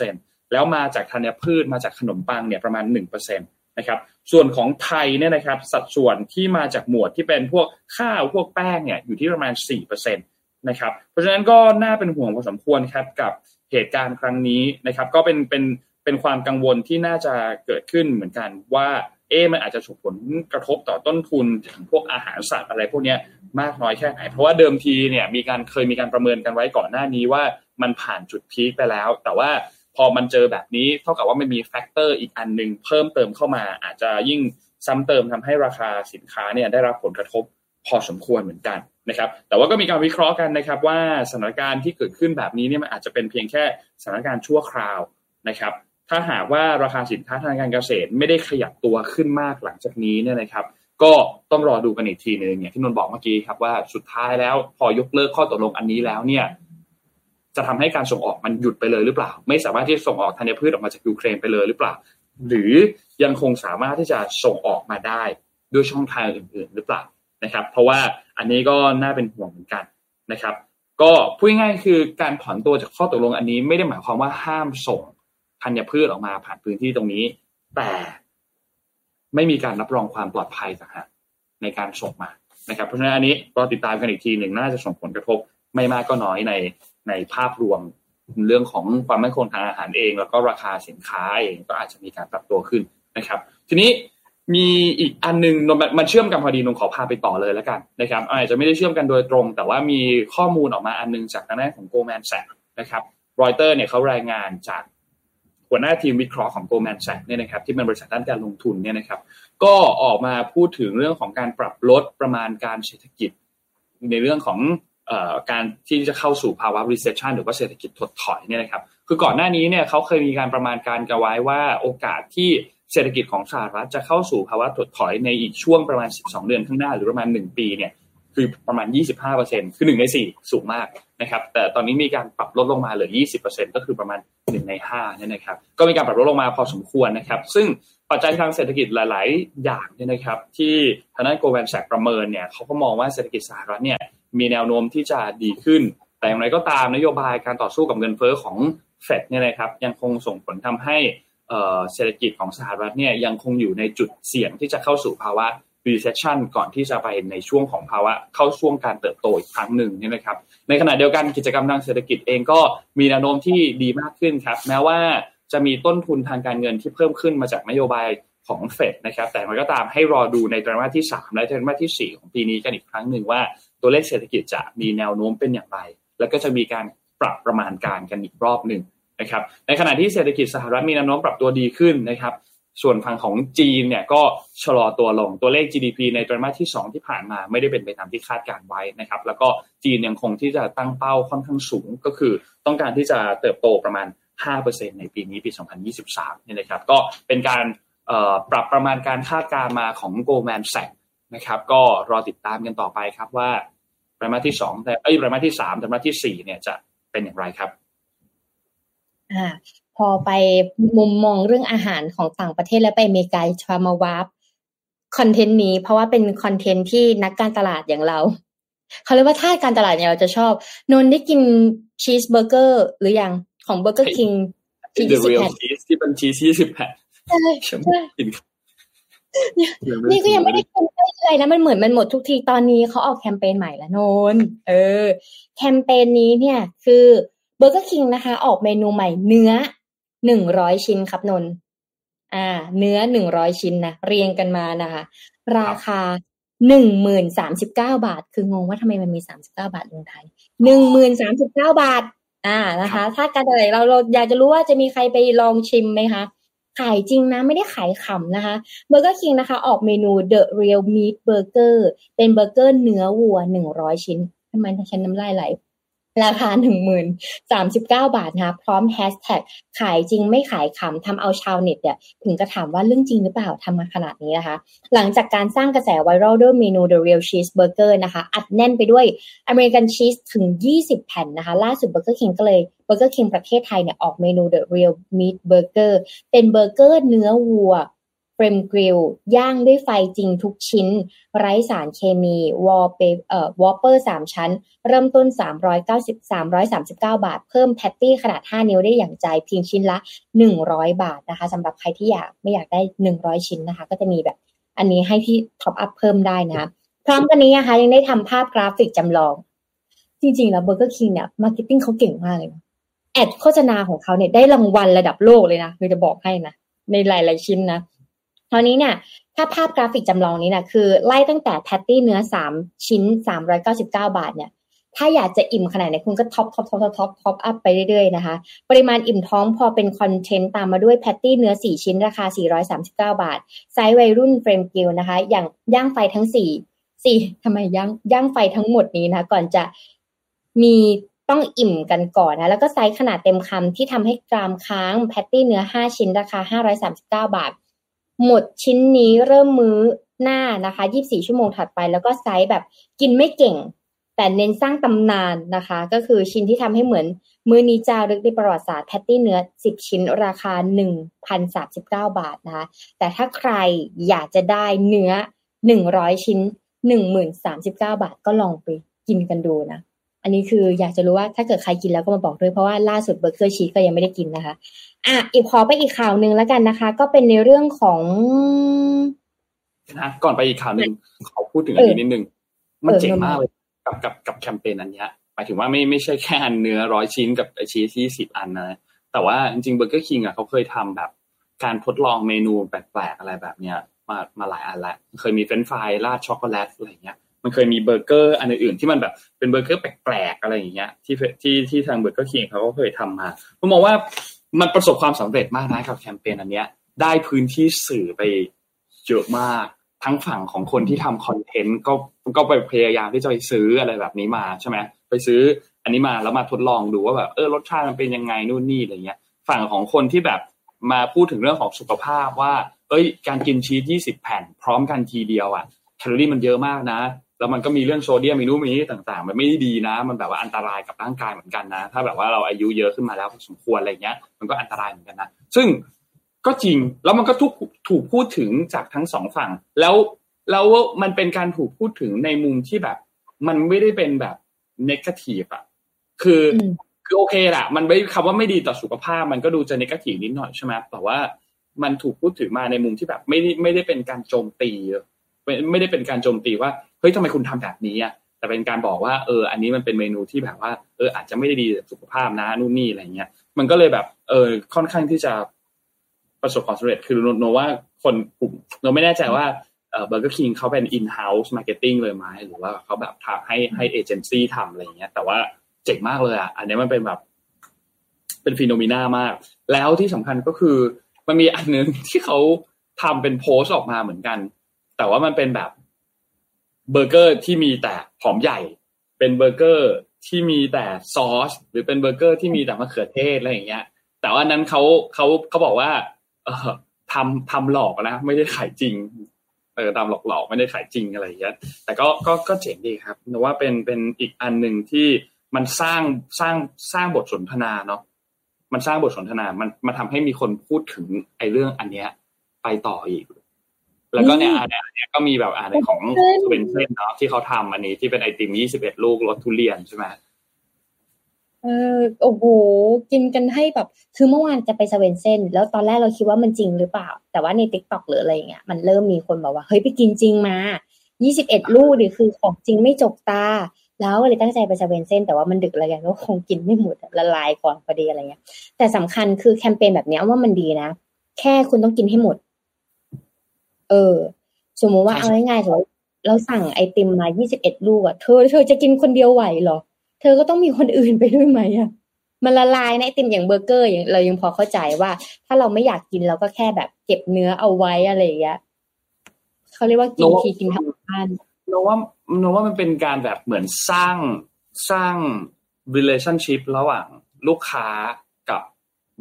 13%แล้วมาจากธัญพืชมาจากขนมปังเนี่ยประมาณ 1%นะครับ ส่วนของไทยเนี่ยนะครับ สัดส่วนที่มาจากหมวดที่เป็นพวกข้าวพวกแป้งเนี่ยอยู่ที่ประมาณ 4%นะครับ เพราะฉะนั้นก็น่าเป็นห่วงพอสมควรครับกับเหตุการณ์ครั้งนี้นะครับ ก็เป็นเป็น เป็นความกังวลที่น่าจะเกิดขึ้นเหมือนกันว่าเอ๊มันอาจจะส่งผลกระทบต่อต้นทุนถึงพวกอาหารสัตว์อะไรพวกนี้มากน้อยแค่ไหน เพราะว่าเดิมทีเนี่ยมีการเคยมีการประเมินกันไว้ก่อนหน้านี้ว่ามันผ่านจุดพีคไปแล้ว แต่ว่าพอมันเจอแบบนี้เท่ากับว่ามันมี factor อีกอันหนึ่งเพิ่มเติมเข้ามา อาจจะยิ่งซ้ำเติมทำให้ราคาสินค้าเนี่ยได้รับผลกระทบพอสมควรเหมือนกันนะครับ แต่ว่าก็มีการวิเคราะห์กันนะครับ ว่าสถานการณ์ที่เกิดขึ้นแบบนี้เนี่ยมันอาจจะเป็นเพียงแค่สถานการณ์ชั่วคราวนะครับ ถ้าหากว่าราคาสินค้าทางการเกษตรไม่ได้ขยับตัวขึ้นมากหลังจากนี้เนี่ยนะครับ ก็ต้องรอดูกันอีกทีนึงอย่างที่นนบอกเมื่อกี้ครับว่าสุดท้ายแล้วพอยกเลิกข้อตกลงอันนี้แล้วเนี่ยจะทำให้การส่งออกมันหยุดไปเลยหรือเปล่า ไม่สามารถที่จะส่งออกธัญพืชออกมาจากยูเครนไปเลยหรือเปล่า หรือยังคงสามารถที่จะส่งออกมาได้ด้วยช่องทางอื่น ๆ หรือเปล่านะครับ เพราะว่าอันนี้ก็น่าเป็นห่วงเหมือนกันนะครับ ก็พูดง่ายคือการถอนตัวจากข้อตกลงอันนี้ไม่ได้หมายความว่าห้ามส่ง ธัญพืชออกมาผ่านพื้นที่ตรงนี้ แต่ไม่มีการรับรองความปลอดภัยต่างหากในการส่งมานะครับ เพราะฉะนั้นอันนี้ก็ติดตามกันอีกทีหนึ่งน่าจะส่งผลกระทบไม่มากก็น้อยในในภาพรวมเรื่องของความมั่นคงทางอาหารเอง แล้วก็ราคาสินค้าเองก็อาจจะมีการปรับตัวขึ้นนะครับ ทีนี้มีอีกอันนึงมันเชื่อมกันพอดีนงขอพาไปต่อเลยแล้วกันนะครับอาจจะไม่ได้เชื่อมกันโดยตรง แต่ว่ามีข้อมูลออกมาอันนึงจากทางด้านของ Goldman Sachs นะครับรอยเตอร์เนี่ยเขารายงานจาก หัวหน้าทีมวิเคราะห์ของ Goldman Sachs เนี่ยนะครับที่เป็นบริษัทด้านการลงทุนเนี่ยนะครับก็ออกมาพูดถึงเรื่องของการปรับลดประมาณการเศรษฐกิจ ในเรื่องของการที่จะเข้าสู่ภาวะ recession หรือว่าเศรษฐกิจถดถอยเนี่ยนะครับคือก่อนหน้านี้เนี่ยเขาเคยมีการประมาณการกันไว้ว่าโอกาสที่เศรษฐกิจของสหรัฐจะเข้าสู่ภาวะถดถอยในอีกช่วงประมาณ 12 เดือนข้างหน้า หรือประมาณ 1 ปีเนี่ย คือประมาณ 25%คือ1ใน4 สูงมากนะครับ แต่ตอนนี้มีการปรับลดลงมาเหลือ 20%ก็คือประมาณ 1 ใน5เนี่ยนะครับ ก็มีการปรับลดลงมาพอสมควรนะครับ ซึ่งปัจจัยทางเศรษฐกิจหลาย ๆ อย่างเนี่ยนะครับ ที่ทางด้านโกลแมนแซกประเมินเนี่ยเขาก็มองว่าเศรษฐกิจสหรัฐเนี่ยมีแนวโน้มที่จะดีขึ้น แต่อย่างไรก็ตามนโยบายการต่อสู้กับเงินเฟ้อของเฟดเนี่ยนะครับยังคงส่งผลทำให้เศรษฐกิจของสหรัฐเนี่ยยังคงอยู่ในจุดเสี่ยงที่จะเข้าสู่ภาวะ recession ก่อนที่จะไปในช่วงของภาวะเข้าช่วงการเติบโตอีกครั้งหนึ่งนี่นะครับ ในขณะเดียวกันกิจกรรมทางเศรษฐกิจเองก็มีแนวโน้มที่ดีมากขึ้นครับ แม้ว่าจะมีต้นทุนทางการเงินที่เพิ่มขึ้นมาจากนโยบายของเฟดนะครับ แต่มันก็ตามให้รอดูในไตรมาสที่ 3 และไตรมาสที่ 4 ของปีนี้กันอีกครั้งหนึ่งว่าตัวเลขเศรษฐกิจจะมีแนวโน้มเป็นอย่างไร แล้วก็จะมีการปรับประมาณการกันอีกรอบหนึ่งนะครับ ในขณะที่เศรษฐกิจสหรัฐมีแนวโน้มปรับตัวดีขึ้นนะครับ ส่วนฝั่งของจีนเนี่ยก็ชะลอตัวลงตัวเลข GDP ในไตรมาสที่ 2 ที่ผ่านมาไม่ได้เป็นไปตามที่คาดการไว้นะครับ แล้วก็จีนยังคงที่จะตั้งเป้าค่อนข้างสูง ก็คือต้องการที่จะเติบโตประมาณ 5%ในปีนี้ปี 2023เนี่ยนะครับ ก็เป็นการปรับประมาณการคาดการมาของ Goldman Sachs นะครับ ก็รอติดตามกันต่อไปครับว่าไตรมาสที่สองแต่ไอ้ไตรมาสที่สามไตรมาสที่สี่เนี่ยจะเป็นอย่างไรครับอ่า พอไปมุมมองเรื่องอาหารของต่างประเทศแล้วไปอเมริกาชามาวาร์ปคอนเทนต์นี้ เพราะว่าเป็นคอนเทนต์ที่นักการตลาดอย่างเราเขาเรียกว่าถ้าการตลาดเนี่ยเราจะชอบ นนได้กินชีสเบอร์เกอร์หรือยังของเบอร์เกอร์คิงที่ยี่สิบแผ่นที่เป็นชีสยี่สิบแผ่นใช่ใช่นี่ก็ยังไม่ได้กินอะไรนะมันเหมือนมันหมดทุกทีตอนนี้เขาออกแคมเปญใหม่แล้วนนเออ แคมเปญนี้เนี่ย คือเบอร์เกอร์คิงนะคะ ออกเมนูใหม่เนื้อ หนึ่งร้อยชิ้นครับนนอ่า เนื้อหนึ่งร้อยชิ้นนะเรียงกันมานะคะ ราคาหนึ่งหมื่นสามสิบเก้าบาท คืองงว่าทำไมมันมีสามสิบเก้าบาทลงไทยหนึ่งหมื่นสามสิบเก้าบาท อ่านะคะ ถ้าการอะไรเราเราอยากจะรู้ว่าจะมีใครไปลองชิมไหมคะขายจริงนะไม่ได้ขายขำนะคะเบอร์เกอร์คิงนะคะ ออกเมนู The Real Meat Burger เป็นเบอร์เกอร์เนื้อวัวหนึ่งร้อยชิ้นทำไมฉันน้ำลายไหล ราคาหนึ่งหมื่นสามสิบเก้าบาทนะพร้อมแฮชแท็กขายจริงไม่ขายขำทำเอาชาวเน็ตเนี่ยถึงกับถามว่าเรื่องจริงหรือเปล่าทำมาขนาดนี้นะคะ หลังจากการสร้างกระแสไวรัลด้วยเมนู The Real Cheese Burger นะคะ อัดแน่นไปด้วยอเมริกันชีสถึง 20 แผ่นนะคะ ล่าสุด Burger King ก็เลย Burger King ประเทศไทยเนี่ยออกเมนู The Real Meat Burger เป็นเบอร์เกอร์เนื้อวัว flame grill ย่างด้วยไฟจริงทุกชิ้น ไร้สารเคมี วอลเปเอ่อ Whopper สามชั้น เริ่มต้น 390 339 บาท เพิ่ม patty ขนาด 5 นิ้วได้อย่างใจเพียงชิ้นละ 100 บาทนะคะสำหรับใครที่อยากไม่อยากได้ 100 ชิ้นนะคะ ก็จะมีแบบอันนี้ให้ที่ top up เพิ่มได้นะพร้อมกันนี้นะคะยังได้ทำภาพกราฟิกจำลอง จริง ๆ แล้วเบอร์เกอร์คิงเนี่ย marketing เขาเก่งมากเลย ad โฆษณาของเขาเนี่ยได้รางวัลระดับโลกเลยนะคือจะบอกให้นะในหลาย ๆ ชิ้นนะ คราวนี้เนี่ยถ้าภาพกราฟิกจำลองนี้นะคือไล่ตั้งแต่ patty เนื้อสามชิ้นสามร้อยเก้าสิบเก้าบาทเนี่ยถ้าอยากจะอิ่มขนาดไหนคุณก็ top top top top top top up ไปเรื่อยๆนะคะ ปริมาณอิ่มท้องพอเป็นคอนเทนต์ตามมาด้วย patty เนื้อสี่ชิ้นราคาสี่ร้อยสามสิบเก้าบาท ไซส์วัยรุ่น flame grill นะคะ อย่างย่างไฟทั้งสี่สี่ทำไมย่างย่างไฟทั้งหมดนี้นะก่อนจะมีต้องอิ่มกันก่อนนะ แล้วก็ไซส์ขนาดเต็มคำที่ทำให้กรามค้าง patty เนื้อห้าชิ้นราคาห้าร้อยสามสิบเก้าบาท หมดชิ้นนี้เริ่มมื้อหน้านะคะ 24 ชั่วโมงถัดไป แล้วก็ไซส์แบบกินไม่เก่ง แต่เน้นสร้างตำนานนะคะ ก็คือชิ้นที่ทำให้เหมือน มื้อนี้จารึกในประวัติศาสตร์ patty เนื้อ 10 ชิ้นราคา 1,039 บาทนะคะ แต่ถ้าใครอยากจะได้เนื้อ 100 ชิ้น 1039 บาทก็ลองไปกินกันดูนะ อันนี้คืออยากจะรู้ว่าถ้าเกิดใครกินแล้วก็มาบอกด้วยเพราะว่าล่าสุดเบอร์เกอร์ชีสก็ยังไม่ได้กินนะคะอะอีกขอไปอีกข่าวหนึ่งแล้วกันนะคะ ก็เป็นในเรื่องของนะก่อนไปอีกข่าวหนึ่งเขาพูดถึงอันนี้นิดนึงมันเจ๋งมากเลยกับกับกับแคมเปญอันนี้หมายถึงว่าไม่ไม่ใช่แค่อันเนื้อร้อยชิ้นกับไอชีสยี่สิบอันนะแต่ว่าจริงๆเบอร์เกอร์คิงอะเขาเคยทำแบบ การทดลองเมนูแปลกๆอะไรแบบเนี้ยมามาหลายอันแล้วเคยมีเฟรนฟรายราดช็อกโกแลตอะไรเงี้ย มันเคยมีเบอร์เกอร์อันอื่นๆที่มันแบบเป็นเบอร์เกอร์แปลกๆอะไรอย่างเงี้ยที่ที่ที่ทางเบอร์เกอร์คิงเขาก็เคยทำมาผมมองว่ามันประสบความสำเร็จมากนะกับแคมเปญอันเนี้ย ได้พื้นที่สื่อไปเยอะมากทั้งฝั่งของคนที่ทำคอนเทนต์ก็ก็ไปพยายามที่จะไปซื้ออะไรแบบนี้มาใช่ไหมไปซื้ออันนี้มาแล้วมาทดลองดูว่าแบบเออรสชาติมันเป็นยังไงนู่นนี่อะไรเงี้ย ฝั่งของคนที่แบบมาพูดถึงเรื่องของสุขภาพว่า เอ้ย การกินชีส20 แผ่น พร้อมกันทีเดียวอะแคลอรี่มันเยอะมากนะ แล้วมันก็มีเรื่องโซเดียมมีนู่นมีนี่ต่างๆ มันไม่ดีนะ มันแบบว่าอันตรายกับร่างกายเหมือนกันนะ ถ้าแบบว่าเราอายุเยอะขึ้นมาแล้วสมควรอะไรเงี้ย มันก็อันตรายเหมือนกันนะ ซึ่งก็จริง แล้วมันก็ทุกถูกพูดถึงจากทั้งสองฝั่ง แล้วแล้วมันเป็นการถูกพูดถึงในมุมที่แบบ มันไม่ได้เป็นแบบเนกาทีฟอะคือคือโอเคแหละมันไม่คำว่าไม่ดีต่อสุขภาพ มันก็ดูจะนกาทีฟนิดหน่อยใช่ไหมแต่ว่ามันถูกพูดถึงมาในมุมที่แบบไม่ได้ไม่ได้เป็นการโจมตี ไม่ได้เป็นการโจมตีว่าเฮ้ยทำไมคุณทำแบบนี้อะแต่เป็นการบอกว่าเออ อันนี้มันเป็นเมนูที่แบบว่าเอออาจจะไม่ได้ดีสุขภาพนะนู่นนี่อะไรเงี้ย มันก็เลยแบบ เออค่อนข้างที่จะประสบความสำเร็จคือโนว่าคนกลุ่มโนไม่แน่ใจว่าเออเบอร์เกอร์คิงเขาเป็น in-house marketing เลยไหมหรือว่าเขาแบบทำให้ให้เอเจนซี่ทำอะไรเงี้ย แต่ว่าเจ๋งมากเลยอะ อันนี้มันเป็นแบบ เป็น phenomena มาก แล้วที่สำคัญก็คือ มันมีอันนึงที่เขาทำเป็นโพสต์ออกมาเหมือนกัน แต่ว่ามันเป็นแบบเบอร์เกอร์ที่มีแต่หอมใหญ่ เป็นเบอร์เกอร์ที่มีแต่ซอสหรือเป็นเบอร์เกอร์ที่มีแต่มะเขือเทศอะไรอย่างเงี้ย แต่ว่านั้นเขาเขาเขาบอกว่า เออทำทำหลอกนะไม่ได้ขายจริงเออทำหลอกหลอกไม่ได้ขายจริงอะไรอย่างเงี้ย แต่ก็ก็ก็เจ๋งดีครับแต่ว่าเป็นเป็นอีกอันหนึ่งที่มันสร้างสร้างสร้างบทสนทนาเนาะมันสร้างบทสนทนา มันมาทำให้มีคนพูดถึงไอ้เรื่องอันเนี้ย ไปต่ออีก แล้วก็เนี่ยอันเนี้ยก็มีแบบอันของ Swensen's เนาะที่เขาทำอันนี้ที่เป็นไอติมยี่สิบเอ็ดลูกรสทุเรียนใช่ไหมเออโอ้โหกินกันให้แบบคือเมื่อวานจะไป Swensen's แล้วตอนแรกเราคิดว่ามันจริงหรือเปล่า แต่ว่าใน TikTok หรืออะไรเงี้ยมันเริ่มมีคนบอกว่าเฮ้ยไปกินจริงมายี่สิบเอ็ดลูกดิคือของจริงไม่จกตา แล้วเลยตั้งใจไป Swensen's แต่ว่ามันดึกอะไรกันก็คงกินไม่หมดละลายก่อนพอดีอะไรเงี้ย แต่สำคัญคือแคมเปญแบบนี้ว่ามันดีนะ แค่คุณต้องกินให้หมด เออ สมมติว่าเอาง่ายๆสมมติเราสั่งไอติมมายี่สิบเอ็ดลูกอะเธอเธอจะกินคนเดียวไหวเหรอ เธอก็ต้องมีคนอื่นไปด้วยไหมอะมันละลายในไอติมอย่างเบอร์เกอร์อย่างเรายังพอเข้าใจว่า ถ้าเราไม่อยากกินเราก็แค่แบบเก็บเนื้อเอาไว้อะไรอย่างเงี้ยเขาเรียกว่ากินทีกินทั้งบ้านโนว่าโนว่ามันเป็นการแบบเหมือนสร้างสร้าง relationship ระหว่างลูกค้ากับ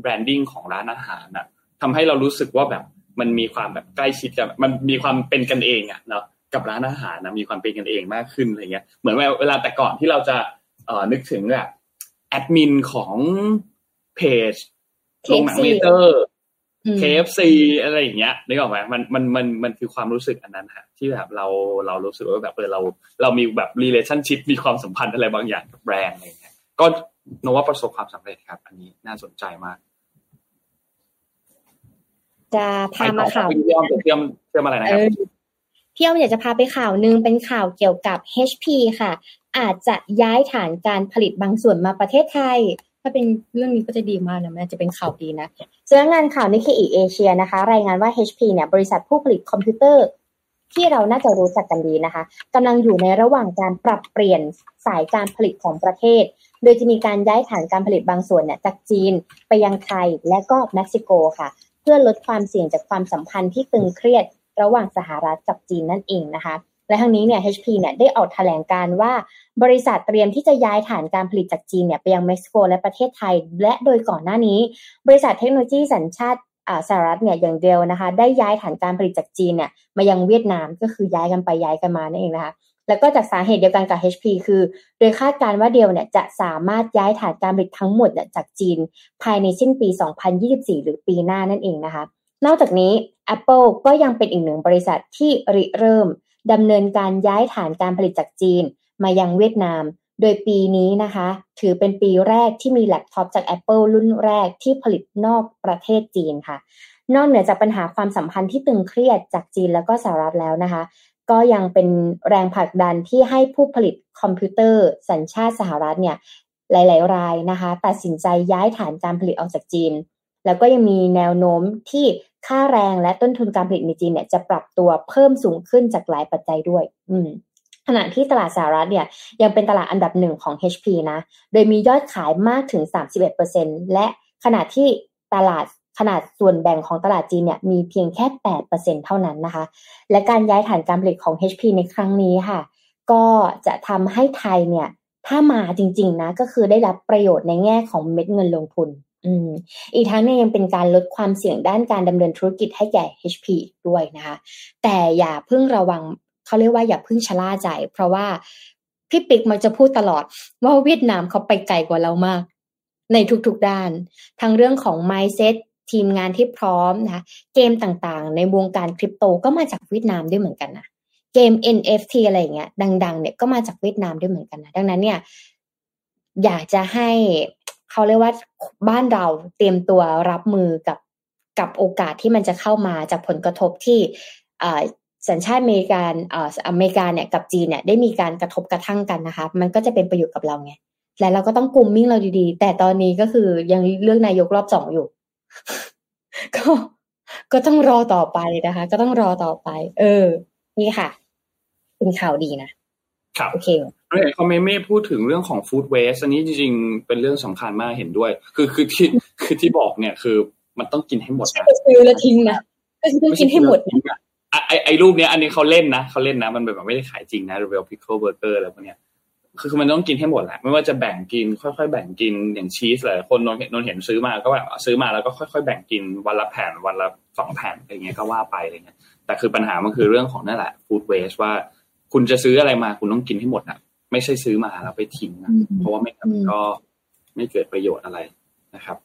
แบรนดิ้งของร้านอาหารน่ะทำให้เรารู้สึกว่าแบบ มันมีความแบบใกล้ชิดกันมันมีความเป็นกันเองอะเนาะกับร้านอาหารนะมีความเป็นกันเองมากขึ้นอะไรเงี้ยเหมือนเวลาแต่ก่อนที่เราจะเอ่อนึกถึงแบบแอดมินของเพจโรงหนังเมเตอร์ KFC อะไรอย่างเงี้ยนึกออกไหมมันมันมันมันคือความรู้สึกอันนั้นฮะที่แบบเราเรารู้สึกว่าแบบเออเรา เรามีแบบ relationship มีความสัมพันธ์อะไรบางอย่างกับแบรนด์อะไรเงี้ยก็นว่าประสบความสำเร็จครับ อันนี้น่าสนใจมาก จะพามาข่าวเทียมเทียมเทียมอะไรนะครับพี่อ้อมอยากจะพาไปข่าวหนึ่งเป็นข่าวเกี่ยวกับ HP ค่ะ อาจจะย้ายฐานการผลิตบางส่วนมาประเทศไทย ถ้าเป็นเรื่องนี้ก็จะดีมากนะมันจะเป็นข่าวดีนะสำนักงานข่าว Nikkei Asia นะคะ รายงานว่า HP เนี่ยบริษัทผู้ผลิตคอมพิวเตอร์ ที่เราน่าจะรู้จักกันดีนะคะกำลังอยู่ในระหว่างการปรับเปลี่ยนสายการผลิตของประเทศ โดยจะมีการย้ายฐานการผลิตบางส่วนเนี่ยจากจีนไปยังไทยและก็เม็กซิโกค่ะ เพื่อลดความเสี่ยงจากความสัมพันธ์ที่ตึงเครียดระหว่างสหรัฐกับจีนนั่นเองนะคะ และทั้งนี้เนี่ย HP เนี่ยได้ออกแถลงการณ์ว่าบริษัทเตรียมที่จะย้ายฐานการผลิตจากจีนเนี่ยไปยังเม็กซิโกและประเทศไทย และโดยก่อนหน้านี้ บริษัทเทคโนโลยีสัญชาติสหรัฐเนี่ยอย่างเดียวนะคะ ได้ย้ายฐานการผลิตจากจีนเนี่ยมายังเวียดนามก็คือย้ายกันไปย้ายกันมานั่นเองนะคะ แล้วก็จากสาเหตุเดียวกันกับ HP คือ โดยคาดการณ์ว่าเดียวเนี่ยจะสามารถย้ายฐานการผลิตทั้งหมดจากจีน ภายในสิ้นปี 2024 หรือปีหน้านั่นเองนะคะ นอกจากนี้ Apple ก็ยังเป็นอีกหนึ่งบริษัทที่ริเริ่มดำเนินการย้ายฐานการผลิตจากจีน มายังเวียดนาม โดยปีนี้นะคะ ถือเป็นปีแรกที่มีแล็ปท็อปจาก Apple รุ่นแรกที่ผลิตนอกประเทศจีนค่ะนอกเหนือจากปัญหาความสัมพันธ์ที่ตึงเครียดจากจีนแล้วก็สหรัฐแล้วนะคะ ก็ยังเป็นแรงผลักดันที่ให้ผู้ผลิตคอมพิวเตอร์สัญชาติสหรัฐเนี่ยหลาย ๆ รายนะคะตัดสินใจย้ายฐานการผลิตออกจากจีน แล้วก็ยังมีแนวโน้มที่ค่าแรงและต้นทุนการผลิตในจีนเนี่ยจะปรับตัวเพิ่มสูงขึ้นจากหลายปัจจัยด้วย อืมขณะที่ตลาดสหรัฐเนี่ยยังเป็นตลาดอันดับหนึ่งของ HP นะ โดยมียอดขายมากถึง 31%และขณะที่ตลาด ขนาดส่วนแบ่งของตลาดจีนเนี่ยมีเพียงแค่ 8%เท่านั้นนะคะ และการย้ายฐานการผลิตของ HP ในครั้งนี้ค่ะ ก็จะทำให้ไทยเนี่ย ถ้ามาจริง ๆ นะ ก็คือได้รับประโยชน์ในแง่ของเม็ดเงินลงทุนอืมอีกทั้งเนี่ยยังเป็นการลดความเสี่ยงด้านการดำเนินธุรกิจให้แก่ HP ด้วยนะคะ แต่อย่าเพิ่งระวังเขาเรียกว่าอย่าเพิ่งชะล่าใจ เพราะว่าพี่ปิ๊กมักจะพูดตลอดว่าเวียดนามเขาไปไกลกว่าเรามาก ในทุกๆด้าน ทั้งเรื่องของ mindset ทีมงานที่พร้อมนะคะเกมต่างๆ ในวงการคริปโตก็มาจากเวียดนามด้วยเหมือนกันนะเกม NFT อะไรเงี้ยดัง ๆ เนี่ยก็มาจากเวียดนามด้วยเหมือนกันนะดังนั้นเนี่ย อยากจะให้เขาเรียกว่าบ้านเราเตรียมตัวรับมือกับกับโอกาสที่มันจะเข้ามาจากผลกระทบที่สัญชาติอเมริกันอเมริกาเนี่ยกับจีนเนี่ยได้มีการกระทบกระทั่งกันนะคะ มันก็จะเป็นประโยชน์กับเราไงและเราก็ต้องกลุ่มมิ่งเราดีๆ แต่ตอนนี้ก็คือยังเลือกนายกรอบสองอยู่ ก็ก็ต้องรอต่อไปนะคะ ก็ต้องรอต่อไป เออ นี่ค่ะ เป็นข่าวดีนะครับโอเคเห็นคอมเมนต์ไม่พูดถึงเรื่องของ food waste อันนี้จริงๆ เป็นเรื่องสำคัญมากเห็นด้วย คือคือที่คือที่บอกเนี่ยคือมันต้องกินให้หมดนะซื้อแล้วทิ้งนะก็คือต้องกินให้หมดนะไอไอรูปเนี้ยอันนี้เขาเล่นนะเขาเล่นนะ มันแบบไม่ได้ขายจริงนะ real pickle burger อะไรพวกเนี้ย คือมันต้องกินให้หมดแหละไม่ว่าจะแบ่งกิน ค่อยๆแบ่งกินอย่างชีสหลายคนนนเห็นนนเห็นซื้อมาก็แบบซื้อมาแล้วก็ค่อยๆแบ่งกินวันละแผ่นวันละสองแผ่นอะไรเงี้ยก็ว่าไปอะไรเงี้ยแต่คือปัญหามันคือเรื่องของนั่นแหละฟู้ดเวสว่า คุณจะซื้ออะไรมาคุณต้องกินให้หมดนะไม่ใช่ซื้อมาแล้วไปทิ้งนะเพราะว่าไม่งั้นก็ไม่เกิดประโยชน์อะไรนะครับ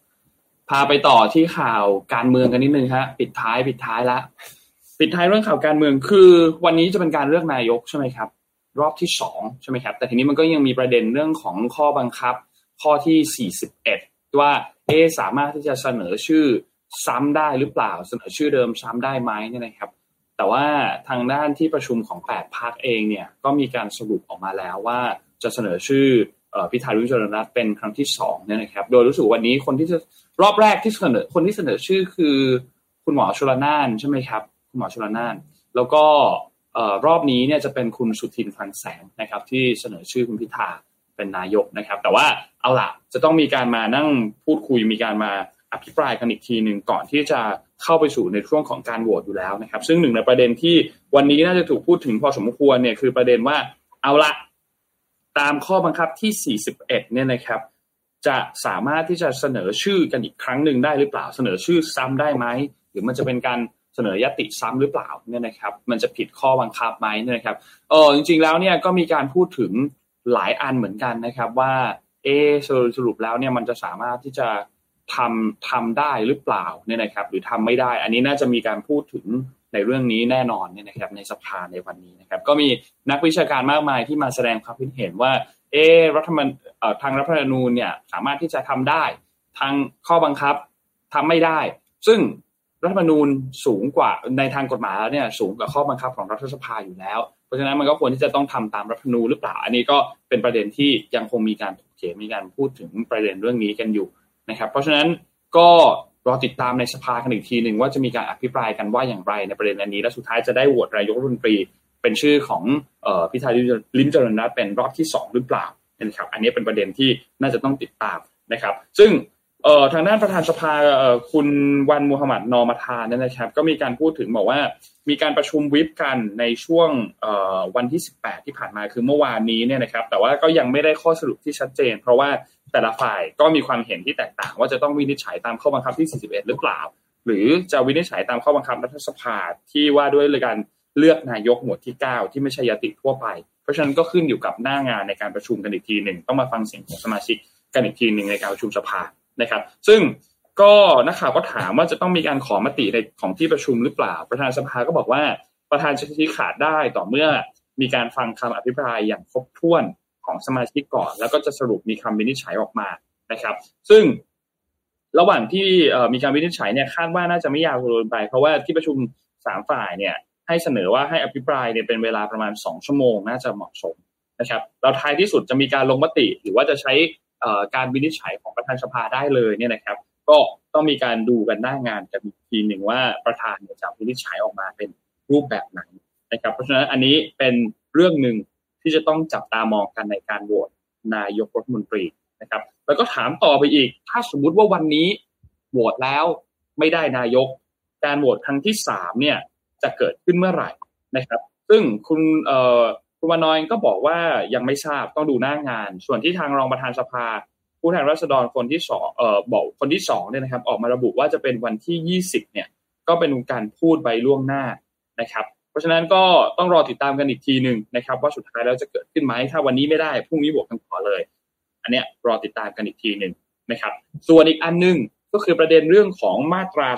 พาไปต่อที่ข่าวการเมืองกันนิดนึงฮะปิดท้ายปิดท้ายละ ปิดท้ายเรื่องข่าวการเมืองคือ วันนี้จะเป็นการเลือกนายกใช่ไหมครับ รอบที่สองใช่ไหมครับ แต่ทีนี้มันก็ยังมีประเด็นเรื่องของข้อบังคับ ข้อที่ 41 ว่าเอสามารถที่จะเสนอชื่อซ้ำได้หรือเปล่า เสนอชื่อเดิมซ้ำได้ไหมเนี่ยนะครับ แต่ว่าทางด้านที่ประชุมของ 8พักเองเนี่ยก็มีการสรุปออกมาแล้วว่าจะเสนอชื่อพิธาริมจรรัตเป็นครั้งที่สองเนี่ยนะครับ โดยรู้สึกวันนี้คนที่จะรอบแรกที่เสนอคนที่เสนอชื่อคือ คุณหมอชลนานใช่ไหมครับ คุณหมอชลนาน แล้วก็ รอบนี้เนี่ยจะเป็นคุณสุทินคลังแสงนะครับ ที่เสนอชื่อคุณพิธาเป็นนายกนะครับ แต่ว่าเอาล่ะจะต้องมีการมานั่งพูดคุยมีการมาอภิปรายกันอีกทีหนึ่งก่อนที่จะเข้าไปสู่ในช่วงของการโหวตอยู่แล้วนะครับ ซึ่งหนึ่งในประเด็นที่วันนี้น่าจะถูกพูดถึงพอสมควรเนี่ยคือประเด็นว่าเอาละตามข้อบังคับที่ 41 เนี่ยนะครับ จะสามารถที่จะเสนอชื่อกันอีกครั้งหนึ่งได้หรือเปล่าเสนอชื่อซ้ำได้ไหมหรือมันจะเป็นการ เสนอยติซ้ำหรือเปล่าเนี่ยนะครับ มันจะผิดข้อบังคับไหมเนี่ยนะครับเออจริง ๆแล้วเนี่ยก็มีการพูดถึงหลายอันเหมือนกันนะครับว่าเอสรุปแล้วเนี่ยมันจะสามารถที่จะทำทำได้หรือเปล่าเนี่ยนะครับ หรือทำไม่ได้ อันนี้น่าจะมีการพูดถึงในเรื่องนี้แน่นอนเนี่ยนะครับในสภาในวันนี้นะครับ ก็มีนักวิชาการมากมายที่มาแสดงความคิดเห็นว่า เอรัฐมนทางรัฐธรรมนูญเนี่ยสามารถที่จะทำได้ทางข้อบังคับทำไม่ได้ ซึ่ง รัฐธรรมนูญสูงกว่าในทางกฎหมายแล้วเนี่ยสูงกว่าข้อบังคับของรัฐสภาอยู่แล้ว เพราะฉะนั้นมันก็ควรที่จะต้องทำตามรัฐธรรมนูญหรือเปล่าอันนี้ก็เป็นประเด็นที่ยังคงมีการถกเถียงมีการพูดถึงประเด็นเรื่องนี้กันอยู่นะครับ เพราะฉะนั้นก็รอติดตามในสภากันอีกทีหนึ่งว่าจะมีการอภิปรายกันว่าอย่างไรในประเด็นอันนี้และสุดท้ายจะได้โหวตนายกรัฐมนตรี เป็นชื่อของพิธาลิมจริญรัตเป็นรอบที่ 2 หรือเปล่านะครับ อันนี้เป็นประเด็นที่น่าจะต้องติดตามนะครับ ซึ่ง เอ่อทางด้านประธานสภาเอ่อคุณวันมูฮัมหมัดนอมาทานนั่นนะครับ ก็มีการพูดถึงบอกว่า มีการประชุมวิปกันในช่วงเอ่อวันที่ 18 ที่ผ่านมาคือเมื่อวานนี้เนี่ยนะครับ แต่ว่าก็ยังไม่ได้ข้อสรุปที่ชัดเจน เพราะว่าแต่ละฝ่ายก็มีความเห็นที่แตกต่าง ว่าจะต้องวินิจฉัยตามข้อบังคับที่ 41 หรือเปล่า หรือจะวินิจฉัยตามข้อบังคับรัฐสภาที่ว่าด้วยเรื่องการเลือกนายกหมวดที่ 9 ที่ไม่ใช่ยติทั่วไป เพราะฉะนั้นก็ขึ้นอยู่กับหน้างานในการประชุมกันอีกทีหนึ่งต้องมาฟังเสียงของสมาชิกกันอีกทีหนึ่งในการประชุมสภา นะครับ ซึ่งก็นักข่าวก็ถามว่าจะต้องมีการขอมติในของที่ประชุมหรือเปล่า ประธานสภาก็บอกว่าประธานจะชี้ขาดได้ต่อเมื่อมีการฟังคำอภิปรายอย่างครบถ้วนของสมาชิกก่อน แล้วก็จะสรุปมีคำวินิจฉัยออกมานะครับ ซึ่งระหว่างที่มีการวินิจฉัยเนี่ยคาดว่าน่าจะไม่ยาวเกินไป เพราะว่าที่ประชุมสามฝ่ายเนี่ยให้เสนอว่าให้อภิปรายเนี่ยเป็นเวลาประมาณสองชั่วโมงน่าจะเหมาะสมนะครับเราท้ายที่สุดจะมีการลงมติ หรือว่าจะใช้ การวินิจฉัยของประธานสภาได้เลยเนี่ยนะครับ ก็ต้องมีการดูกันหน้างานกันอีกทีหนึ่งว่าประธานจะวินิจฉัยออกมาเป็นรูปแบบไหนนะครับ เพราะฉะนั้นอันนี้เป็นเรื่องหนึ่งที่จะต้องจับตามองกันในการโหวตนายกรัฐมนตรีนะครับ แล้วก็ถามต่อไปอีก ถ้าสมมุติว่าวันนี้โหวตแล้วไม่ได้นายก การโหวตครั้งที่สามเนี่ยจะเกิดขึ้นเมื่อไหร่นะครับ ซึ่งคุณเอ่อ คุณวานอยก็บอกว่ายังไม่ทราบต้องดูหน้างาน ส่วนที่ทางรองประธานสภา ผู้แทนราษฎรคนที่สองเอ่อบอกคนที่สองเนี่ยนะครับ ออกมาระบุว่าจะเป็นวันที่ยี่สิบเนี่ย ก็เป็นการพูดไปล่วงหน้านะครับ เพราะฉะนั้นก็ต้องรอติดตามกันอีกทีหนึ่งนะครับ ว่าสุดท้ายแล้วจะเกิดขึ้นไหมถ้าวันนี้ไม่ได้พรุ่งนี้บวกกันต่อเลย อันเนี้ยรอติดตามกันอีกทีหนึ่งนะครับ ส่วนอีกอันหนึงก็คือประเด็นเรื่องของมาตรา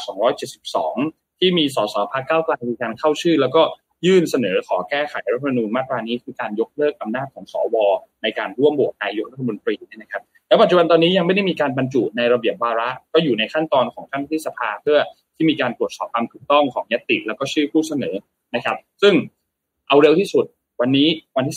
272 ที่มีสสพักเก้าไกลมีการเข้าชื่อ แล้วก็ ยื่นเสนอขอแก้ไขรัฐธรรมนูญมาตรานี้คือการยกเลิกอำนาจของสวในการร่วมโหวตนายกรัฐมนตรีนะครับแล้วปัจจุบันตอนนี้ยังไม่ได้มีการบรรจุในระเบียบวาระ ก็อยู่ในขั้นตอนของท่านที่สภาเพื่อที่มีการตรวจสอบความถูกต้องของยติ แล้วก็ชื่อผู้เสนอนะครับ ซึ่งเอาเร็วที่สุดวันนี้วันที่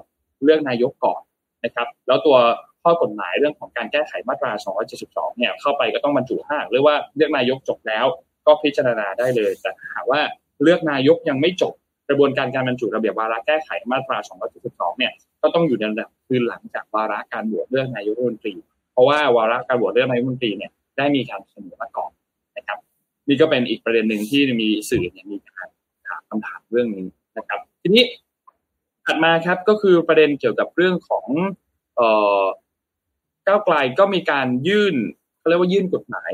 19เลือกนายกก่อนนะครับ แล้วตัวข้อกฎหมายเรื่องของการแก้ไขมาตรา 272 เนี่ยเข้าไปก็ต้องบรรจุห้าหรือว่าเลือกนายกจบแล้ว ก็พิจารณาได้เลย แต่หากว่าเลือกนายกยังไม่จบ กระบวนการการบรรจุระเบียบวาระแก้ไขมาตรา 272 เนี่ยก็ต้องอยู่ในระดับคือหลังจากวาระการโหวตเลือกนายกรัฐมนตรี เพราะว่าวาระการโหวตเลือกนายกรัฐมนตรีเนี่ยได้มีการเสนอมาก่อนนะครับ นี่ก็เป็นอีกประเด็นหนึ่งที่มีสื่อเนี่ยมีการถามคำถามเรื่องนี้นะครับ ทีนี้ถัดมาครับก็คือประเด็นเกี่ยวกับเรื่องของเอ่อก้าวไกลก็มีการยื่นเขาเรียกว่ายื่นกฎหมาย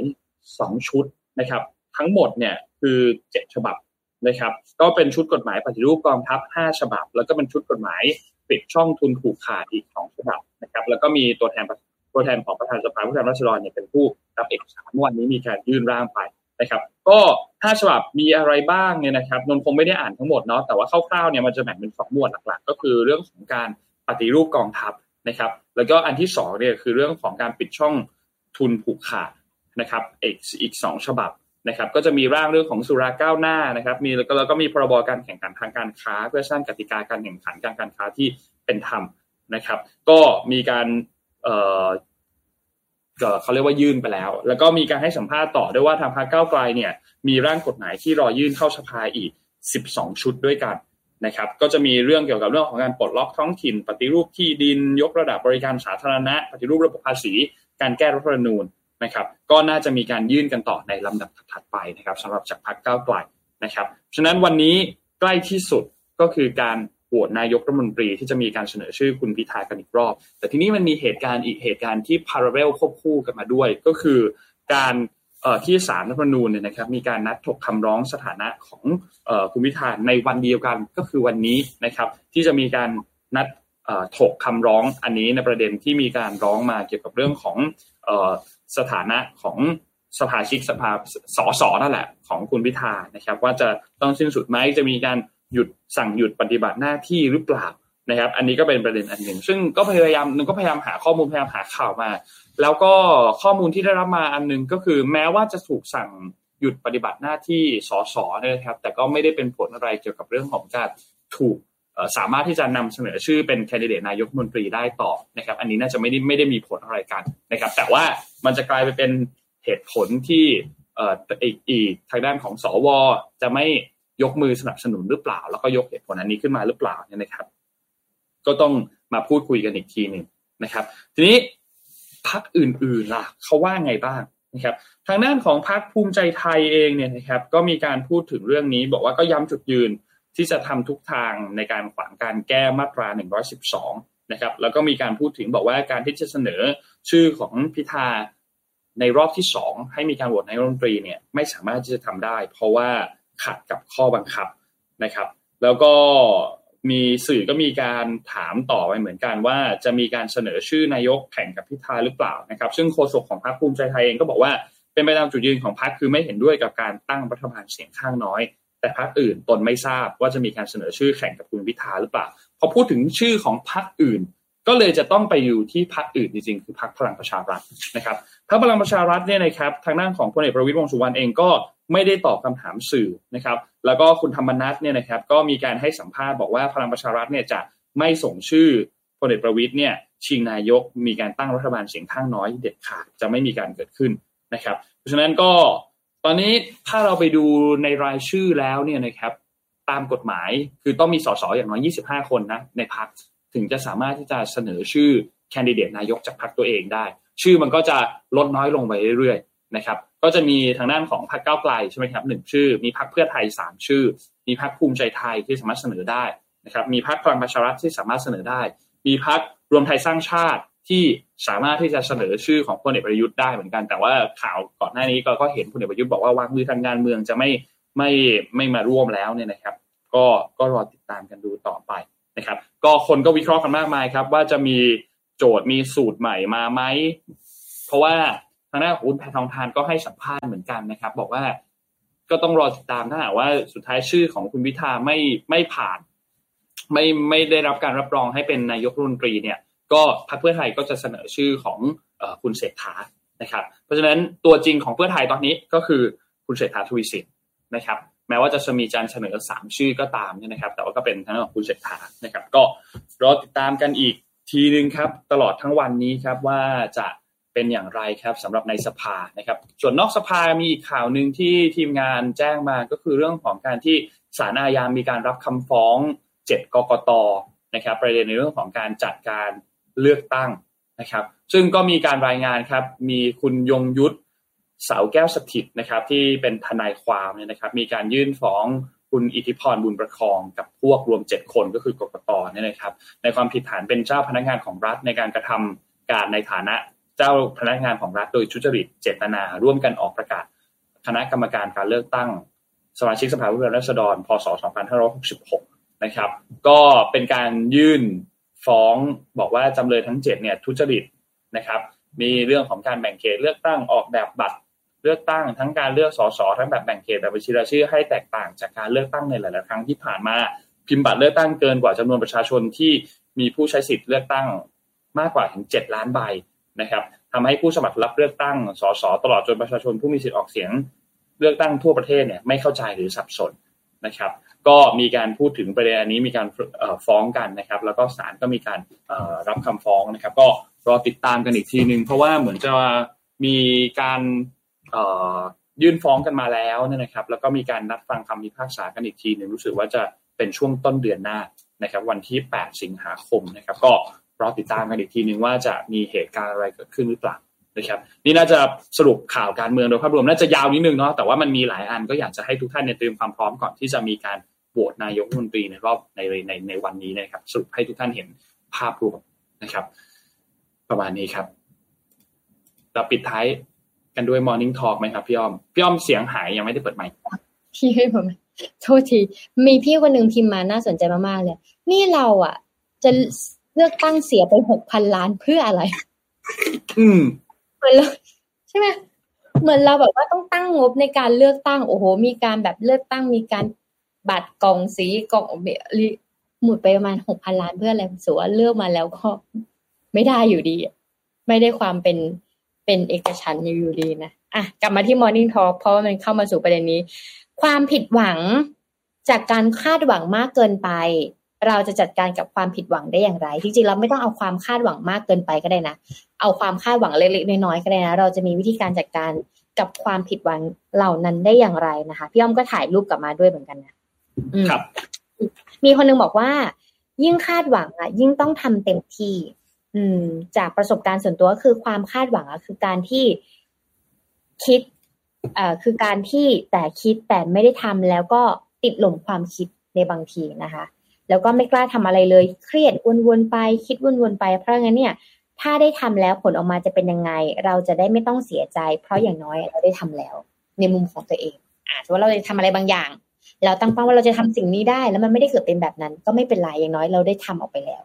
สองชุดนะครับ ทั้งหมดเนี่ยคือเจ็ดฉบับ นะครับก็เป็นชุดกฎหมายปฏิรูปกองทัพห้าฉบับ แล้วก็เป็นชุดกฎหมายปิดช่องทุนผูกขาดอีกสองฉบับนะครับแล้วก็มีตัวแทนตัวแทนของประธานสภาผู้แทนราษฎรเนี่ยเป็นผู้รับเอกสารเมื่อวันนี้มีการยื่นร่างไปนะครับก็ห้าฉบับมีอะไรบ้างเนี่ยนะครับนนคงไม่ได้อ่านทั้งหมดเนาะแต่ว่าคร่าวๆเนี่ยมันจะแบ่งเป็นสองหมวดหลักๆ ก็คือเรื่องของการปฏิรูปกองทัพนะครับแล้วก็อันที่สองเนี่ยคือเรื่องของการปิดช่องทุนผูกขาดนะครับอีกอีกสองฉบับ นะครับก็จะมีร่างเรื่องของสุราก้าวหน้านะครับ มีแล้วก็แล้วก็มีพรบการแข่งขันทางการค้า เพื่อสร้างกติกาการแข่งขันการการค้าที่เป็นธรรมนะครับ ก็มีการเอ่อเขาเรียกว่ายื่นไปแล้ว แล้วก็มีการให้สัมภาษณ์ต่อด้วยว่าทางพรรคก้าวไกลเนี่ย มีร่างกฎหมายที่รอยื่นเข้าสภาอีก 12 ชุดด้วยกันนะครับ ก็จะมีเรื่องเกี่ยวกับเรื่องของการปลดล็อกท้องถิ่น ปฏิรูปที่ดินยกระดับบริการสาธารณะ ปฏิรูประบบภาษี การแก้รัฐธรรมนูญ นะครับ ก็น่าจะมีการยื่นกันต่อในลำดับถัดไปนะครับสำหรับจากพรรคก้าวไกลนะครับ ฉะนั้นวันนี้ใกล้ที่สุดก็คือการโหวตนายกรัฐมนตรีที่จะมีการเสนอชื่อคุณพิธากันอีกรอบ แต่ทีนี้มันมีเหตุการณ์อีกเหตุการณ์ที่พาราเรลควบคู่กันมาด้วย ก็คือการที่ศาลรัฐธรรมนูญเนี่ยนะครับมีการนัดถกคำร้องสถานะของคุณพิธาในวันเดียวกันก็คือวันนี้นะครับ ที่จะมีการนัดถกคำร้องอันนี้ในประเด็นที่มีการร้องมาเกี่ยวกับเรื่องของ สถานะของสภาชิกสภาสสนั่นแหละ ของคุณพิธานะครับ ว่าจะต้องสิ้นสุดไหมจะมีการหยุดสั่งหยุดปฏิบัติหน้าที่หรือเปล่านะครับ อันนี้ก็เป็นประเด็นอันหนึ่ง ซึ่งก็พยายามนึงก็พยายามหาข้อมูลพยายามหาข่าวมา แล้วก็ข้อมูลที่ได้รับมาอันนึงก็คือแม้ว่าจะถูกสั่งหยุดปฏิบัติหน้าที่สสนะครับ แต่ก็ไม่ได้เป็นผลอะไรเกี่ยวกับเรื่องของการถูก สามารถที่จะนำเสนอชื่อเป็นแคนดิเดตนายกมนตรีได้ต่อนะครับ อันนี้น่าจะไม่ได้ไม่ได้มีผลอะไรกันนะครับ แต่ว่ามันจะกลายไปเป็นเหตุผลที่เอ่ออีกอีกทางด้านของสวจะไม่ยกมือสนับสนุนหรือเปล่า แล้วก็ยกเหตุผลอันนี้ขึ้นมาหรือเปล่าเนี่ยนะครับ ก็ต้องมาพูดคุยกันอีกทีหนึ่งนะครับ ทีนี้พักอื่นๆล่ะเขาว่าไงบ้างนะครับทางด้านของพักภูมิใจไทยเองเนี่ยนะครับ ก็มีการพูดถึงเรื่องนี้ บอกว่าก็ย้ำจุดยืน ที่จะทำทุกทางในการขวางการแก้มาตรา 112 นะครับ แล้วก็มีการพูดถึงบอกว่าการที่จะเสนอชื่อของพิธาในรอบที่สองให้มีการโหวตนายกรัฐมนตรีเนี่ยไม่สามารถที่จะทำได้ เพราะว่าขัดกับข้อบังคับนะครับ แล้วก็มีสื่อก็มีการถามต่อไปเหมือนกันว่าจะมีการเสนอชื่อนายกแข่งกับพิธาหรือเปล่านะครับ ซึ่งโฆษกของพรรคภูมิใจไทยเองก็บอกว่าเป็นไปตามจุดยืนของพรรคคือไม่เห็นด้วยกับการตั้งรัฐบาลเสียงข้างน้อย แต่พรรคอื่นตนไม่ทราบว่าจะมีการเสนอชื่อแข่งกับคุณพิธาหรือเปล่าพอพูดถึงชื่อของพรรคอื่น ก็เลยจะต้องไปอยู่ที่พรรคอื่นจริงๆคือพรรคพลังประชารัฐนะครับพรรคพลังประชารัฐเนี่ยนะครับทางด้านของพลเอกประวิตรวงสุวรรณเองก็ไม่ได้ตอบคำถามสื่อนะครับ แล้วก็คุณธรรมนัฐเนี่ยนะครับก็มีการให้สัมภาษณ์บอกว่าพลังประชารัฐเนี่ยจะไม่ส่งชื่อพลเอกประวิตยเนี่ยชิงนายกมีการตั้งรัฐบาลเสียงข้างน้อยเด็ดขาดจะไม่มีการเกิดขึ้นนะครับ เพราะฉะนั้นก็ ตอนนี้ถ้าเราไปดูในรายชื่อแล้วเนี่ยนะครับตามกฎหมายคือต้องมีสสอย่างน้อย 25 คนนะในพักถึงจะสามารถที่จะเสนอชื่อแคนดิเดตนายกจากพรรคตัวเองได้ ชื่อมันก็จะลดน้อยลงไปเรื่อยๆนะครับก็จะมีทางด้านของพรรคก้าวไกลใช่ไหมครับหนึ่งชื่อ มีพรรคเพื่อไทยสามชื่อ มีพรรคภูมิใจไทยที่สามารถเสนอได้นะครับมีพรรคพลังประชารัฐที่สามารถเสนอได้ มีพรรครวมไทยสร้างชาติ ที่สามารถที่จะเสนอชื่อของพลเอกประยุทธ์ได้เหมือนกัน แต่ว่าข่าวก่อนหน้านี้ก็เห็นพลเอกประยุทธ์บอกว่าวางมือทางการเมืองจะไม่ไม่ไม่มาร่วมแล้วเนี่ยนะครับ ก็ก็รอติดตามกันดูต่อไปนะครับ ก็คนก็วิเคราะห์กันมากมายครับ ว่าจะมีโจทย์มีสูตรใหม่มาไหมเพราะว่าทางด้านของคุณแพทองทานก็ให้สัมภาษณ์เหมือนกันนะครับ บอกว่าก็ต้องรอติดตามถ้าหากว่าสุดท้ายชื่อของคุณพิธาไม่ไม่ผ่าน ไม่ไม่ได้รับการรับรองให้เป็นนายกรัฐมนตรีเนี่ย ก็พรรคเพื่อไทยก็จะเสนอชื่อของอคุณเศรษฐานะครับ เพราะฉะนั้นตัวจริงของเพื่อไทยตอนนี้ก็คือคุณเศรษฐาทวีสินนะครับ แม้ว่าจะมีการเสนอสามชื่อก็ตามเนี่ยนะครับ แต่ว่าก็เป็นทางของคุณเศรษฐานะครับ ก็รอติดตามกันอีกทีนึงครับ ตลอดทั้งวันนี้ครับว่าจะเป็นอย่างไรครับสำหรับในสภานะครับ ส่วนนอกสภามีอีกข่าวหนึ่งที่ทีมงานแจ้งมาก็คือเรื่องของการที่ศาลอาญามีการรับคำฟ้องเจ็ดกกตนะครับ ประเด็นในเรื่องของการจัดการ เลือกตั้งนะครับ ซึ่งก็มีการรายงานครับ มีคุณยงยุทธเสาแก้วสถิตนะครับ ที่เป็นทนายความเนี่ยนะครับ มีการยื่นฟ้องคุณอิทธิพรบุญประคองกับพวกรวมเจ็ดคนก็คือกกตเนี่ยนะครับ ในความผิดฐานเป็นเจ้าพนักงานของรัฐในการกระทำการในฐานะเจ้าพนักงานของรัฐโดยทุจริตเจตนา ร่วมกันออกประกาศ คณะกรรมการการเลือกตั้ง สมาชิกสภาผู้แทนราษฎรพศ 2566 นะครับ ก็เป็นการยื่น ฟ้องบอกว่าจำเลยทั้งเจ็ดเนี่ยทุจริตนะครับ มีเรื่องของการแบ่งเขตเลือกตั้งออกแบบบัตรเลือกตั้งทั้งการเลือกสสทั้งแบบแบ่งเขตแบบบัญชีรายชื่อให้แตกต่างจากการเลือกตั้งในหลาย ๆ ครั้งที่ผ่านมาพิมพ์บัตรเลือกตั้งเกินกว่าจำนวนประชาชนที่มีผู้ใช้สิทธิ์เลือกตั้งมากกว่าถึง 7 ล้านใบนะครับทำให้ผู้สมัครรับเลือกตั้งสสตลอดจนประชาชนผู้มีสิทธิ์ออกเสียงเลือกตั้งทั่วประเทศเนี่ยไม่เข้าใจหรือสับสนนะครับ ก็มีการพูดถึงประเด็นอันนี้มีการฟ้องกันนะครับ แล้วก็ศาลก็มีการรับคำฟ้องนะครับ ก็รอติดตามกันอีกทีหนึ่งเพราะว่าเหมือนจะมีการยื่นฟ้องกันมาแล้วนะครับ แล้วก็มีการนัดฟังคำพิพากษากันอีกทีหนึ่งรู้สึกว่าจะเป็นช่วงต้นเดือนหน้านะครับ วันที่ 8 สิงหาคมนะครับ ก็รอติดตามกันอีกทีหนึ่งว่าจะมีเหตุการณ์อะไรเกิดขึ้นหรือเปล่านะครับ นี่น่าจะสรุปข่าวการเมืองโดยภาพรวมน่าจะยาวนิดนึงเนาะแต่ว่ามันมีหลายอันก็อยากจะให้ทุกท่านเนี่ยเตรียมความพร้อมก่อนที่จะมีการ โหวตนายกรัฐมนตรีในรอบในในในวันนี้นะครับสรุปให้ทุกท่านเห็นภาพรวมนะครับ ประมาณนี้ครับเราปิดท้ายกันด้วย Morning Talk ไหมครับพี่อ้อมพี่อ้อมเสียงหายยังไม่ได้เปิดไมค์พี่ให้ผมโทษที มีพี่คนหนึ่งพิมพ์มาน่าสนใจมากๆเลย นี่เราอะ จะเลือกตั้งเสียไปหกพันล้านเพื่ออะไร อืมเหมือนเราใช่ไหมเหมือนเราแบบว่าต้องตั้งงบในการเลือกตั้ง โอ้โห มีการแบบเลือกตั้งมีการ บัตรกล่องสีกล่องเบลหมดไปประมาณหกพันล้านเพื่ออะไรสัวเลือกมาแล้วก็ไม่ได้อยู่ดี ไม่ได้ความเป็นเป็นเอกฉันอยู่ดีนะอะกลับมาที่ Morning Talk เพราะว่ามันเข้ามาสู่ประเด็นนี้ ความผิดหวังจากการคาดหวังมากเกินไป เราจะจัดการกับความผิดหวังได้อย่างไรจริงๆเราไม่ต้องเอาความคาดหวังมากเกินไปก็ได้นะเอาความคาดหวังเล็กๆน้อยๆก็ได้นะเราจะมีวิธีการจัดการกับความผิดหวังเหล่านั้นได้อย่างไรนะคะพี่อ้อมก็ถ่ายรูปกลับมาด้วยเหมือนกันนะ ครับ มีคนนึงบอกว่า ยิ่งคาดหวังอะ ยิ่งต้องทำเต็มที่ อืม จากประสบการณ์ส่วนตัวคือความคาดหวังอะคือการที่คิดเอ่อคือการที่แต่คิดแต่ไม่ได้ทำแล้วก็ติดหล่มความคิดในบางทีนะคะ แล้วก็ไม่กล้าทำอะไรเลย เครียดวนๆไป คิดวนๆไป เพราะงั้นเนี่ย ถ้าได้ทำแล้วผลออกมาจะเป็นยังไง เราจะได้ไม่ต้องเสียใจ เพราะอย่างน้อยเราได้ทำแล้ว ในมุมของตัวเองอาจจะว่าเราจะทำอะไรบางอย่าง เราตั้งเป้าว่าเราจะทำสิ่งนี้ได้ แล้วมันไม่ได้เกิดเป็นแบบนั้น ก็ไม่เป็นไรอย่างน้อยเราได้ทำออกไปแล้ว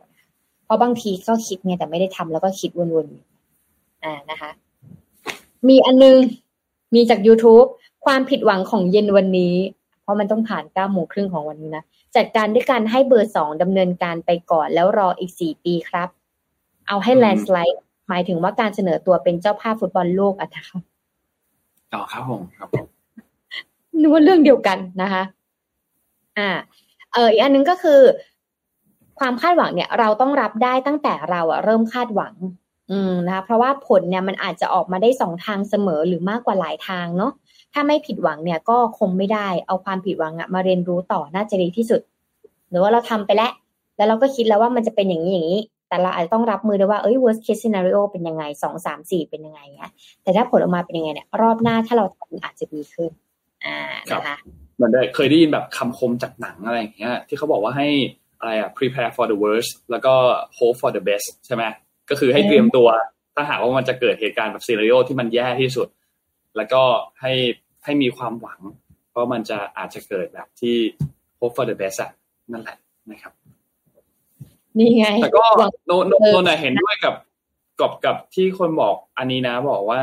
เพราะบางทีก็คิดไงแต่ไม่ได้ทำแล้วก็คิดวนๆอ่านะคะ มีอันนึงมีจาก youtube ความผิดหวังของเย็นวันนี้ เพราะมันต้องผ่านเก้าโมงครึ่งของวันนี้นะจัดการด้วยการให้เบอร์สองดำเนินการไปก่อนแล้วรออีกสี่ปีครับ เอาให้แลนสไลด์หมายถึงว่าการเสนอตัวเป็นเจ้าภาพฟุตบอลโลกอะนะคะต่อครับผมครับผม นึกว่าเรื่องเดียวกันนะคะ อ่า เอออีกอันนึงก็คือ ความคาดหวังเนี่ย เราต้องรับได้ตั้งแต่เราอะเริ่มคาดหวัง อืมนะคะ เพราะว่าผลเนี่ยมันอาจจะออกมาได้สองทางเสมอหรือมากกว่าหลายทางเนาะถ้าไม่ผิดหวังเนี่ยก็คงไม่ได้เอาความผิดหวังอะมาเรียนรู้ต่อน่าจะดีที่สุด หรือว่าเราทำไปแล้ว แล้วเราก็คิดแล้วว่ามันจะเป็นอย่างนี้อย่างนี้ แต่เราอาจจะต้องรับมือด้วยว่าเอ้ย worst case scenario เป็นยังไงสองสามสี่เป็นยังไงเงี้ยแต่ถ้าผลออกมาเป็นยังไงเนี่ยรอบหน้าถ้าเราทำอาจจะดีขึ้น อ่านะคะเหมือนได้เคยได้ยินแบบคำคมจากหนังอะไรอย่างเงี้ย ที่เขาบอกว่าให้อะไรอะ prepare for the worst แล้วก็ hope for the best ใช่ไหมก็คือให้เตรียมตัว ถ้าหากว่ามันจะเกิดเหตุการณ์แบบซีรีโอที่มันแย่ที่สุด แล้วก็ให้ให้มีความหวัง เพราะมันจะอาจจะเกิดแบบที่ hope for the best อะนั่นแหละนะครับนี่ไงแต่ก็หวังโนโนเออโนนะเห็นด้วยกับ กับกับที่คนบอกอันนี้นะ บอกว่า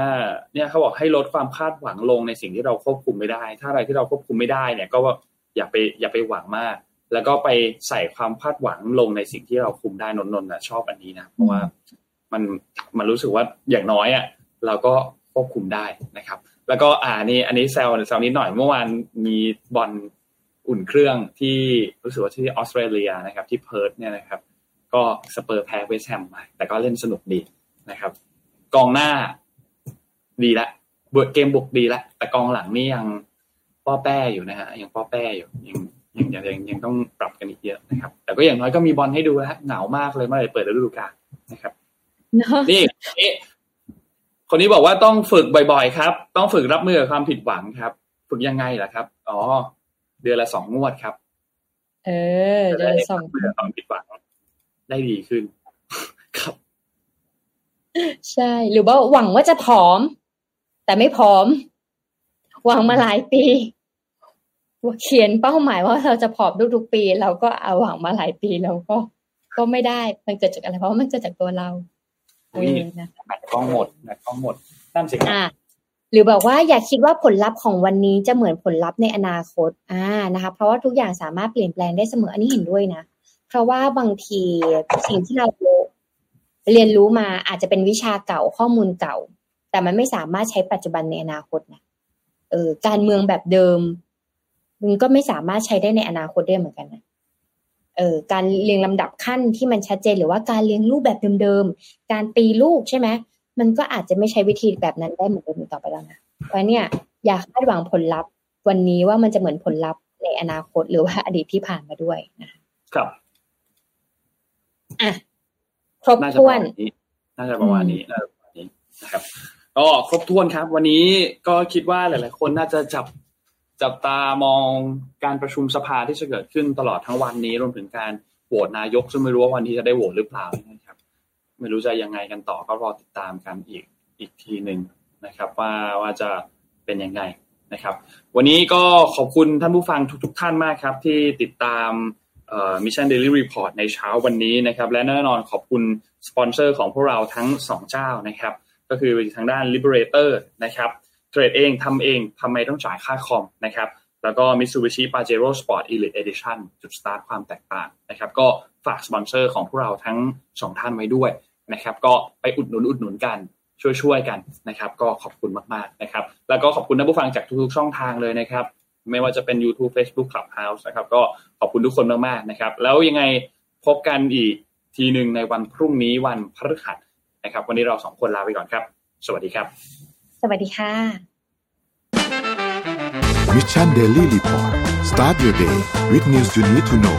เนี่ยเขาบอกให้ลดความคาดหวังลงในสิ่งที่เราควบคุมไม่ได้ ถ้าอะไรที่เราควบคุมไม่ได้เนี่ย ก็อย่าไปอย่าไปหวังมาก แล้วก็ไปใส่ความคาดหวังลงในสิ่งที่เราคุมได้นนนท์นะชอบอันนี้นะเพราะว่ามันมันรู้สึกว่าอย่างน้อยอะเราก็ควบคุมได้นะครับ แล้วก็อ่านี่อันนี้แซวแซวนิดหน่อยเมื่อวานมีบอลอุ่นเครื่องที่รู้สึกว่าที่ออสเตรเลียนะครับ ที่เพิร์ธเนี่ยนะครับ ก็สเปอร์แพ้เวสแฮมมาแต่ก็เล่นสนุกดี นะครับ กองหน้าดีละเบิร์เกมบุกดีละแต่กองหลังนี่ยังป้อแป้อยู่นะฮะยังป้อแป้อยู่ยังยังยังยังยังต้องปรับกันอีกเยอะนะครับ แต่ก็อย่างน้อยก็มีบอลให้ดูแล้วเหงามากเลยเมื่อไหร่เปิดฤดูกาลนะครับเนาะนี่นี่คนนี้บอกว่าต้องฝึกบ่อยๆครับ ต้องฝึกรับมือกับความผิดหวังครับ ฝึกยังไงล่ะครับ อ๋อ เดือนละสองงวดครับ เออ เดือนสองรับมือกับความผิดหวังได้ดีขึ้นครับ ใช่ หรือว่าหวังว่าจะผอม แต่ไม่ผอม หวังมาหลายปีเขียนเป้าหมายว่าเราจะผอมทุกๆปี เราก็เอาหวังมาหลายปีแล้วก็ ก็ไม่ได้มันเกิดจากอะไร เพราะว่ามันเกิดจากตัวเราเออุ๊ยอนะแบตกล้องหมดแบตกล้องหมดนั่นสิครับอะหรือบอกว่าอย่าคิดว่าผลลัพธ์ของวันนี้จะเหมือนผลลัพธ์ในอนาคตอ่านะคะ เพราะว่าทุกอย่างสามารถเปลี่ยนแปลงได้เสมออันนี้เห็นด้วยนะ เพราะว่าบางทีสิ่งที่เรา เรียนรู้มาอาจจะเป็นวิชาเก่าข้อมูลเก่า แต่มันไม่สามารถใช้ปัจจุบันในอนาคตนะเออการเมืองแบบเดิม มันก็ไม่สามารถใช้ได้ในอนาคตได้เหมือนกันนะเออการเรียงลำดับขั้นที่มันชัดเจนหรือว่าการเลี้ยงลูกแบบเดิมๆการตีลูกใช่ไหมมันก็อาจจะไม่ใช้วิธีแบบนั้นได้เหมือนเดิมอีกต่อไปแล้วนะเพราะเนี่ยอย่าคาดหวังผลลัพธ์ วันนี้ว่ามันจะเหมือนผลลัพธ์ในอนาคตหรือว่าอดีตที่ผ่านมาด้วยนะคะครับอะ ครบน่าจะปถ้ระวมานณนี้น่าจะประมาณนี้น่าจะประมาณนี้นะครับก็ครบถ้วนครับ วันนี้ก็คิดว่าหลาย ๆ คนน่าจะจับจับตามองการประชุมสภาที่จะเกิดขึ้นตลอดทั้งวันนี้รวมถึงการโหวตนายกซึ่งไม่รู้ว่าวันที่จะได้โหวตหรือเปล่านะครับ ไม่รู้จะยังไงกันต่อก็รอติดตามกันอีกอีกทีหนึ่งนะครับ ว่าว่าจะเป็นยังไงนะครับ วันนี้ก็ขอบคุณท่านผู้ฟังทุก ๆ ท่านมากครับ ที่ติดตาม Mission Daily Report ในเช้าวันนี้นะครับ และแน่นอนขอบคุณสปอนเซอร์ของพวกเราทั้ง 2 เจ้านะครับ ก็คือทางด้าน Liberator นะครับเทรดเองทำเองทำไมต้องจ่ายค่าคอมนะครับ แล้วก็ Mitsubishi Pajero Sport Elite Edition จุดสตาร์ทความแตกต่างนะครับ ก็ฝากสปอนเซอร์ของพวกเราทั้ง 2 ท่านไว้ด้วยนะครับ ก็ไปอุดหนุนอุดหนุนกันช่วยๆกันนะครับ ก็ขอบคุณมากๆนะครับ แล้วก็ขอบคุณท่านผู้ฟังจากทุกๆช่องทางเลยนะครับ ไม่ว่าจะเป็น YouTube Facebook Clubhouse นะครับ ก็ขอบคุณทุกคนมากๆนะครับ แล้วยังไงพบกันอีกทีหนึ่งในวันพรุ่งนี้วันพฤหัสนะครับ วันนี้เราสองคนลาไปก่อนครับ สวัสดีครับ สวัสดีค่ะ Mission Daily Report start your day with news you need to know